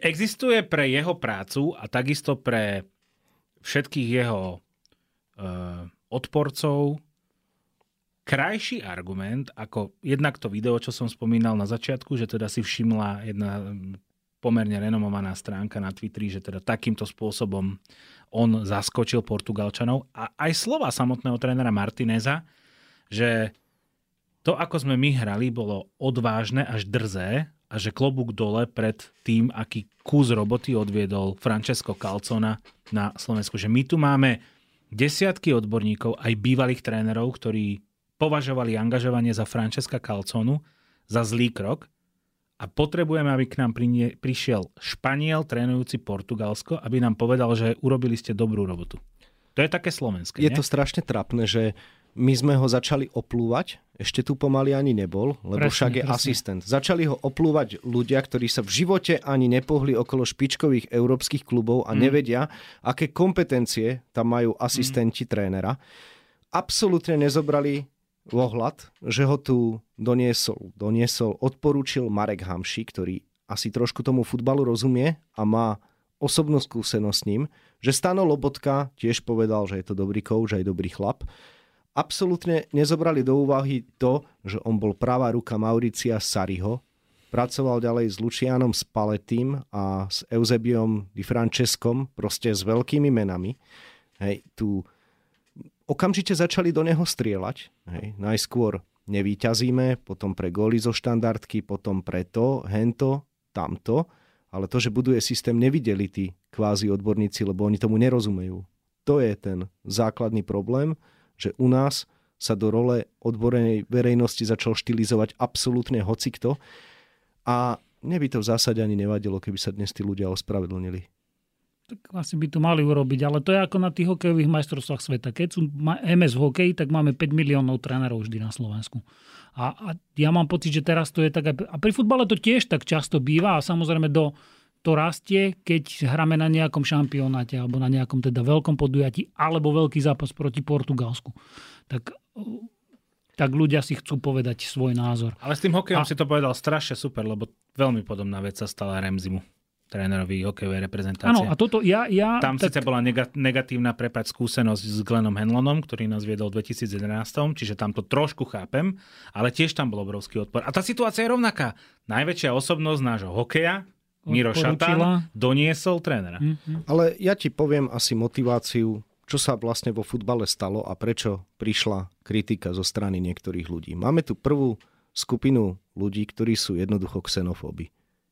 Existuje pre jeho prácu a takisto pre všetkých jeho e, odporcov krajší argument ako jednak to video, čo som spomínal na začiatku, že teda si všimla jedna pomerne renomovaná stránka na Twitteri, že teda takýmto spôsobom on zaskočil Portugalčanov a aj slova samotného trénera Martineza, že to, ako sme my hrali, bolo odvážne až drzé a že klobúk dole pred tým, aký kus roboty odviedol Francesco Calcona na Slovensku. Že my tu máme desiatky odborníkov, aj bývalých trénerov, ktorí považovali angažovanie za Francesca Calconu za zlý krok a potrebujeme, aby k nám prinie, prišiel Španiel trénujúci Portugalsko, aby nám povedal, že urobili ste dobrú robotu. To je také slovenské. Je nie? to strašne trapné, že my sme ho začali oplúvať, ešte tu pomaly ani nebol, lebo presne, však je presne. asistent. Začali ho oplúvať ľudia, ktorí sa v živote ani nepohli okolo špičkových európskych klubov a mm. nevedia, aké kompetencie tam majú asistenti mm. trénera. Absolútne nezobrali ohľad, že ho tu doniesol, doniesol, odporúčil Marek Hamši, ktorý asi trošku tomu futbalu rozumie a má osobnú skúsenosť s ním, že Stano Lobotka tiež povedal, že je to dobrý coach, aj dobrý chlap. Absolútne nezobrali do úvahy to, že on bol pravá ruka Mauricia Sariho, pracoval ďalej s Lucianom Spalettým a s Eusebiom Di Francescom, proste s veľkými menami. Hej, tu okamžite začali do neho strieľať. Hej. Najskôr nevíťazíme, potom pre góly zo štandardky, potom pre to, hento, tamto. Ale to, že buduje systém, nevideli tí kvázi odborníci, lebo oni tomu nerozumejú. To je ten základný problém, že u nás sa do role odborenej verejnosti začal štilizovať absolútne hocikto a mne by to v zásade ani nevadilo, keby sa dnes tí ľudia ospravedlnili tak asi by to mali urobiť, ale to je ako na tých hokejových majstrovstvách sveta. Keď sú MS v hokeji, tak máme 5 miliónov trénerov vždy na Slovensku. A, a ja mám pocit, že teraz to je tak, a pri futbale to tiež tak často býva a samozrejme do, to rastie, keď hráme na nejakom šampionáte alebo na nejakom teda veľkom podujatí alebo veľký zápas proti Portugalsku. Tak tak ľudia si chcú povedať svoj názor. Ale s tým hokejom a... si to povedal strašne super, lebo veľmi podobná vec sa stala Remzimu trénerovi hokejovej reprezentácie. Áno, a toto ja... ja Tam tak... síce bola negatívna prepať skúsenosť s Glenom Henlonom, ktorý nás viedol v 2011, čiže tam to trošku chápem, ale tiež tam bol obrovský odpor. A tá situácia je rovnaká. Najväčšia osobnosť nášho hokeja, Miro Šatán, doniesol trénera. Mm-hmm. Ale ja ti poviem asi motiváciu, čo sa vlastne vo futbale stalo a prečo prišla kritika zo strany niektorých ľudí. Máme tu prvú skupinu ľudí, ktorí sú jednoducho xenofóbi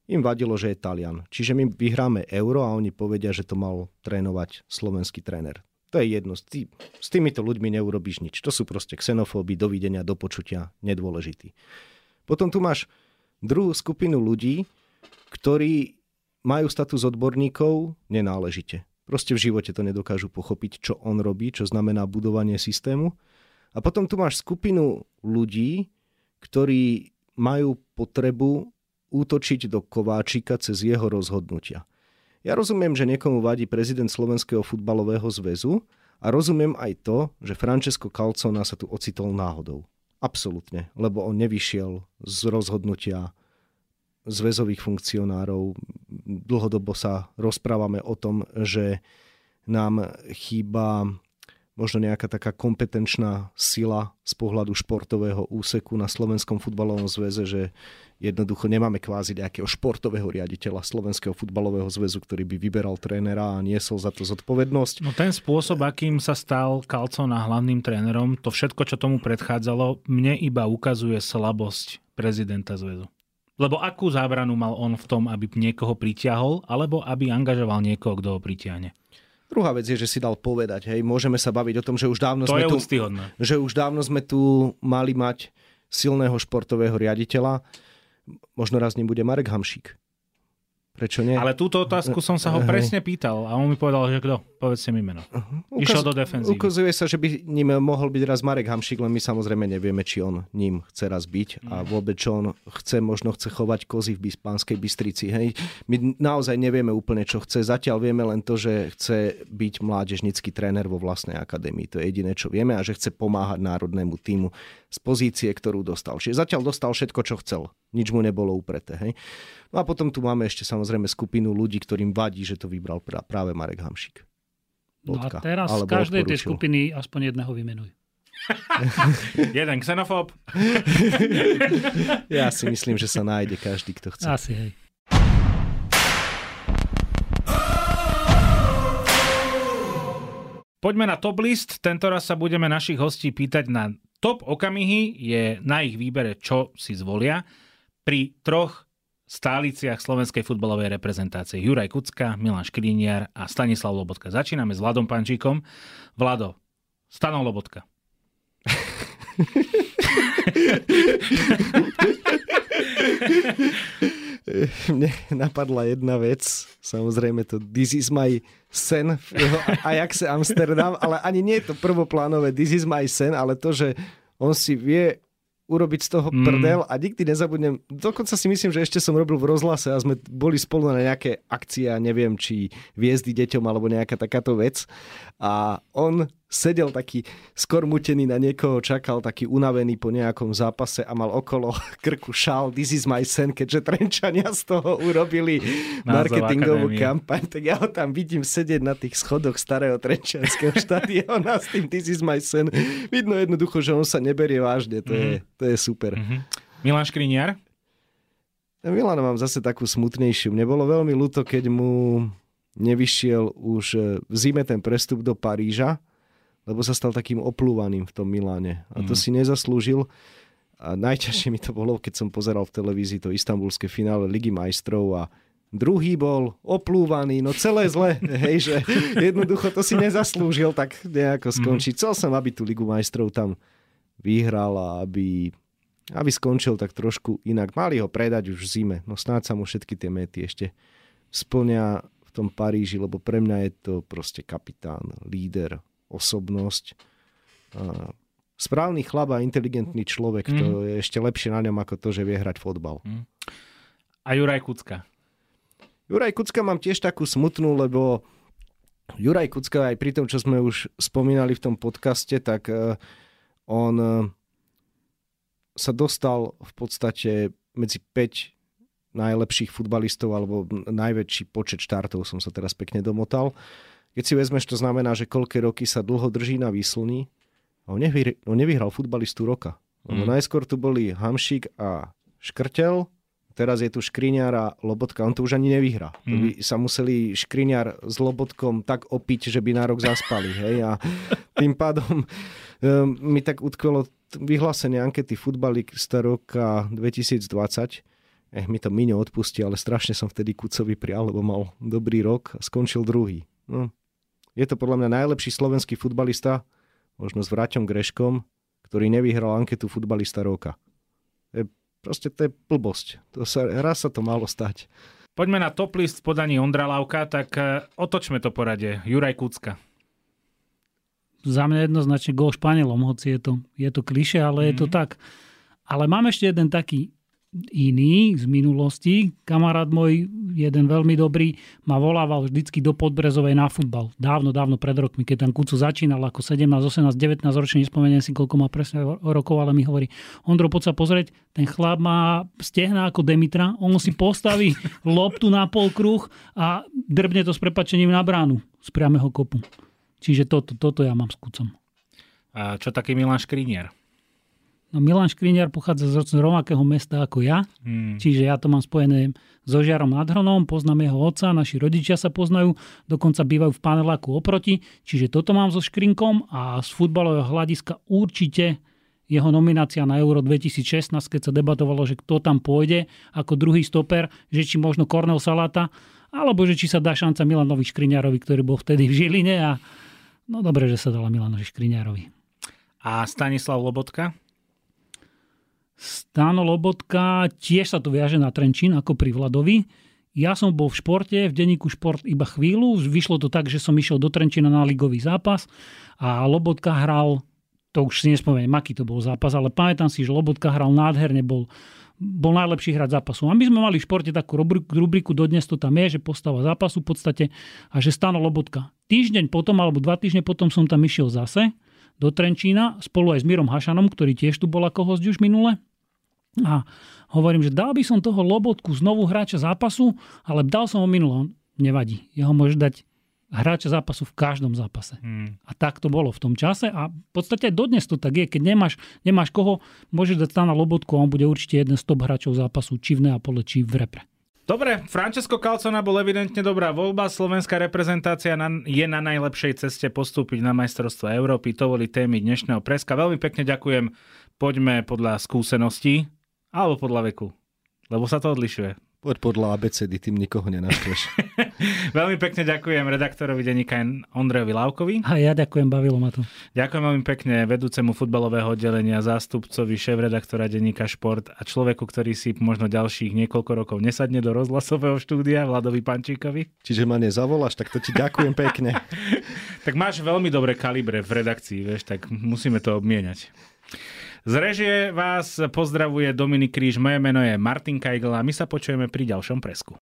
im vadilo, že je Talian. Čiže my vyhráme euro a oni povedia, že to mal trénovať slovenský tréner. To je jedno. Ty, s týmito ľuďmi neurobiš nič. To sú proste xenofóby, dovidenia, do počutia, nedôležitý. Potom tu máš druhú skupinu ľudí, ktorí majú status odborníkov nenáležite. Proste v živote to nedokážu pochopiť, čo on robí, čo znamená budovanie systému. A potom tu máš skupinu ľudí, ktorí majú potrebu útočiť do Kováčika cez jeho rozhodnutia. Ja rozumiem, že niekomu vadí prezident Slovenského futbalového zväzu a rozumiem aj to, že Francesco Calcona sa tu ocitol náhodou. Absolutne, lebo on nevyšiel z rozhodnutia zväzových funkcionárov. Dlhodobo sa rozprávame o tom, že nám chýba možno nejaká taká kompetenčná sila z pohľadu športového úseku na Slovenskom futbalovom zväze, že jednoducho nemáme kvázi nejakého športového riaditeľa Slovenského futbalového zväzu, ktorý by vyberal trénera a niesol za to zodpovednosť. No ten spôsob, akým sa stal Kalcona hlavným trénerom, to všetko, čo tomu predchádzalo, mne iba ukazuje slabosť prezidenta zväzu. Lebo akú zábranu mal on v tom, aby niekoho pritiahol, alebo aby angažoval niekoho, kto ho pritiahne? Druhá vec je, že si dal povedať, hej, môžeme sa baviť o tom, že už dávno, to sme, tu, že už dávno sme tu mali mať silného športového riaditeľa. Možno raz ním bude Marek Hamšík. Prečo nie? Ale túto otázku som sa ho presne pýtal a on mi povedal, že kto? Povedzte mi meno. Uh-huh. Išiel do defenzívy. Ukazuje sa, že by ním mohol byť raz Marek Hamšik, len my samozrejme nevieme, či on ním chce raz byť a mm. vôbec čo on chce, možno chce chovať kozy v Bispánskej Bystrici. Hej. My naozaj nevieme úplne, čo chce. Zatiaľ vieme len to, že chce byť mládežnický tréner vo vlastnej akadémii. To je jediné, čo vieme a že chce pomáhať národnému týmu z pozície, ktorú dostal. Čiže zatiaľ dostal všetko, čo chcel. Nič mu nebolo upreté. Hej. No a potom tu máme ešte samozrejme skupinu ľudí, ktorým vadí, že to vybral práve Marek Hamšik. No a teraz z každej tej skupiny aspoň jedného vymenuj. Jeden xenofób. ja si myslím, že sa nájde každý, kto chce. Asi, hej. Poďme na top list. Tento raz sa budeme našich hostí pýtať na top okamihy. Je na ich výbere, čo si zvolia. Pri troch stáliciach slovenskej futbalovej reprezentácie. Juraj Kucka, Milan Škriniar a Stanislav Lobotka. Začíname s Vladom Pančíkom. Vlado, Stano Lobotka. Mne napadla jedna vec, samozrejme to This is my sen v jeho Ajaxe Amsterdam, ale ani nie je to prvoplánové This is my sen, ale to, že on si vie urobiť z toho mm. prdel a nikdy nezabudnem. Dokonca si myslím, že ešte som robil v rozhlase a sme boli spolu na nejaké akcie, neviem, či viezdy deťom alebo nejaká takáto vec. A on sedel taký skormutený na niekoho, čakal taký unavený po nejakom zápase a mal okolo krku šál This is my sen, keďže Trenčania z toho urobili marketingovú kampaň, tak ja ho tam vidím sedieť na tých schodoch starého Trenčianského štadiona s tým This is my sen. Vidno jednoducho, že on sa neberie vážne, to, mm-hmm. je, mhm. to je super. Mm-hmm. Milan Škriniar? Milana mám zase takú smutnejšiu. Mne bolo veľmi ľúto, keď mu nevyšiel už v zime ten prestup do Paríža, lebo sa stal takým oplúvaným v tom Miláne. A to mm. si nezaslúžil. A najťažšie mi to bolo, keď som pozeral v televízii to istambulské finále Ligy majstrov a druhý bol oplúvaný, no celé zle, hej, že jednoducho to si nezaslúžil tak nejako mhm. skončiť. Chcel som, aby tú Ligu majstrov tam vyhral a aby, aby skončil tak trošku inak. Mali ho predať už v zime, no snáď sa mu všetky tie mety ešte splňa v tom Paríži, lebo pre mňa je to proste kapitán, líder, osobnosť. Správny chlap a inteligentný človek, mm. to mhm. je ešte lepšie na ňom ako to, že vie hrať fotbal. Mm. A Juraj Kucka? Juraj Kucka mám tiež takú smutnú, lebo Juraj Kucka aj pri tom, čo sme už spomínali v tom podcaste, tak e, on e, sa dostal v podstate medzi 5 najlepších futbalistov alebo najväčší počet štartov som sa teraz pekne domotal. Keď si vezmeš, to znamená, že koľké roky sa dlho drží na výslni a on, nevyhral, on nevyhral futbalistu roka. Lebo mm. najskôr tu boli Hamšík a Škrtel, teraz je tu Škriňar a Lobotka, on to už ani nevyhrá. Mm. To by sa museli Škriňar s Lobotkom tak opiť, že by na rok zaspali. Hej? A tým pádom um, mi tak utkvelo vyhlásenie ankety futbalista roka 2020. Eh, mi to Miňo odpustí, ale strašne som vtedy Kucovi prial, lebo mal dobrý rok a skončil druhý. No, je to podľa mňa najlepší slovenský futbalista, možno s Vraťom Greškom, ktorý nevyhral anketu futbalista roka. Je, proste to je blbosť. To sa, raz sa to malo stať. Poďme na top list v podaní Ondra Lavka, tak e, otočme to poradie. Juraj Kucka. Za mňa jednoznačne gol Španielom, hoci je to, je to kliše, ale mm. je to mhm. tak. Ale mám ešte jeden taký iný z minulosti. Kamarát môj, jeden veľmi dobrý, ma volával vždycky do Podbrezovej na futbal. Dávno, dávno pred rokmi, keď tam Kucu začínal ako 17, 18, 19 ročný, nespomeniem si, koľko má presne rokov, ale mi hovorí, Ondro, poď sa pozrieť, ten chlap má stehna ako Demitra, on si postaví loptu na pol kruh a drbne to s prepačením na bránu z priameho kopu. Čiže toto, toto ja mám s Kucom. A čo taký Milan Škrinier? No Milan Škriňar pochádza z rovnakého mesta ako ja, hmm. čiže ja to mám spojené so Žiarom nad Hronom, poznám jeho otca, naši rodičia sa poznajú, dokonca bývajú v paneláku oproti, čiže toto mám so Škrinkom a z futbalového hľadiska určite jeho nominácia na Euro 2016, keď sa debatovalo, že kto tam pôjde ako druhý stoper, že či možno Kornel Salata, alebo že či sa dá šanca Milanovi Škriňarovi, ktorý bol vtedy v Žiline a no dobre, že sa dala Milanovi Škriňarovi. A Stanislav Lobotka? Stano Lobotka, tiež sa to viaže na Trenčín ako pri Vladovi. Ja som bol v športe, v denníku šport iba chvíľu. Vyšlo to tak, že som išiel do Trenčína na ligový zápas a Lobotka hral, to už si nespomeniem, aký to bol zápas, ale pamätám si, že Lobotka hral nádherne, bol, bol najlepší hrať zápasu. A my sme mali v športe takú rubriku, dodnes to tam je, že postava zápasu v podstate a že Stano Lobotka. Týždeň potom alebo dva týždne potom som tam išiel zase do Trenčína spolu aj s Mirom Hašanom, ktorý tiež tu bol ako host už minule. A hovorím, že dal by som toho Lobotku znovu hráča zápasu, ale dal som ho minulo. Nevadí. Jeho môže dať hráča zápasu v každom zápase. Hmm. A tak to bolo v tom čase a v podstate aj dodnes to tak je. Keď nemáš, nemáš koho, môžeš dať stána Lobotku a on bude určite jeden z top hráčov zápasu, či v Neapole, či v repre. Dobre, Francesco Calcona bol evidentne dobrá voľba. Slovenská reprezentácia na, je na najlepšej ceste postúpiť na majstrovstvo Európy. To boli témy dnešného preska. Veľmi pekne ďakujem. Poďme podľa skúseností alebo podľa veku, lebo sa to odlišuje. Poď podľa ABCD, tým nikoho nenaštveš. veľmi pekne ďakujem redaktorovi denníka Ondrejovi Lávkovi. A ja ďakujem, bavilo ma to. Ďakujem veľmi pekne vedúcemu futbalového oddelenia, zástupcovi šéf-redaktora denníka Šport a človeku, ktorý si možno ďalších niekoľko rokov nesadne do rozhlasového štúdia, Vladovi Pančíkovi. Čiže ma nezavoláš, tak to ti ďakujem pekne. tak máš veľmi dobré kalibre v redakcii, vieš, tak musíme to obmieniať. Z režie vás pozdravuje Dominik Kríž, moje meno je Martin Kajgl a my sa počujeme pri ďalšom presku.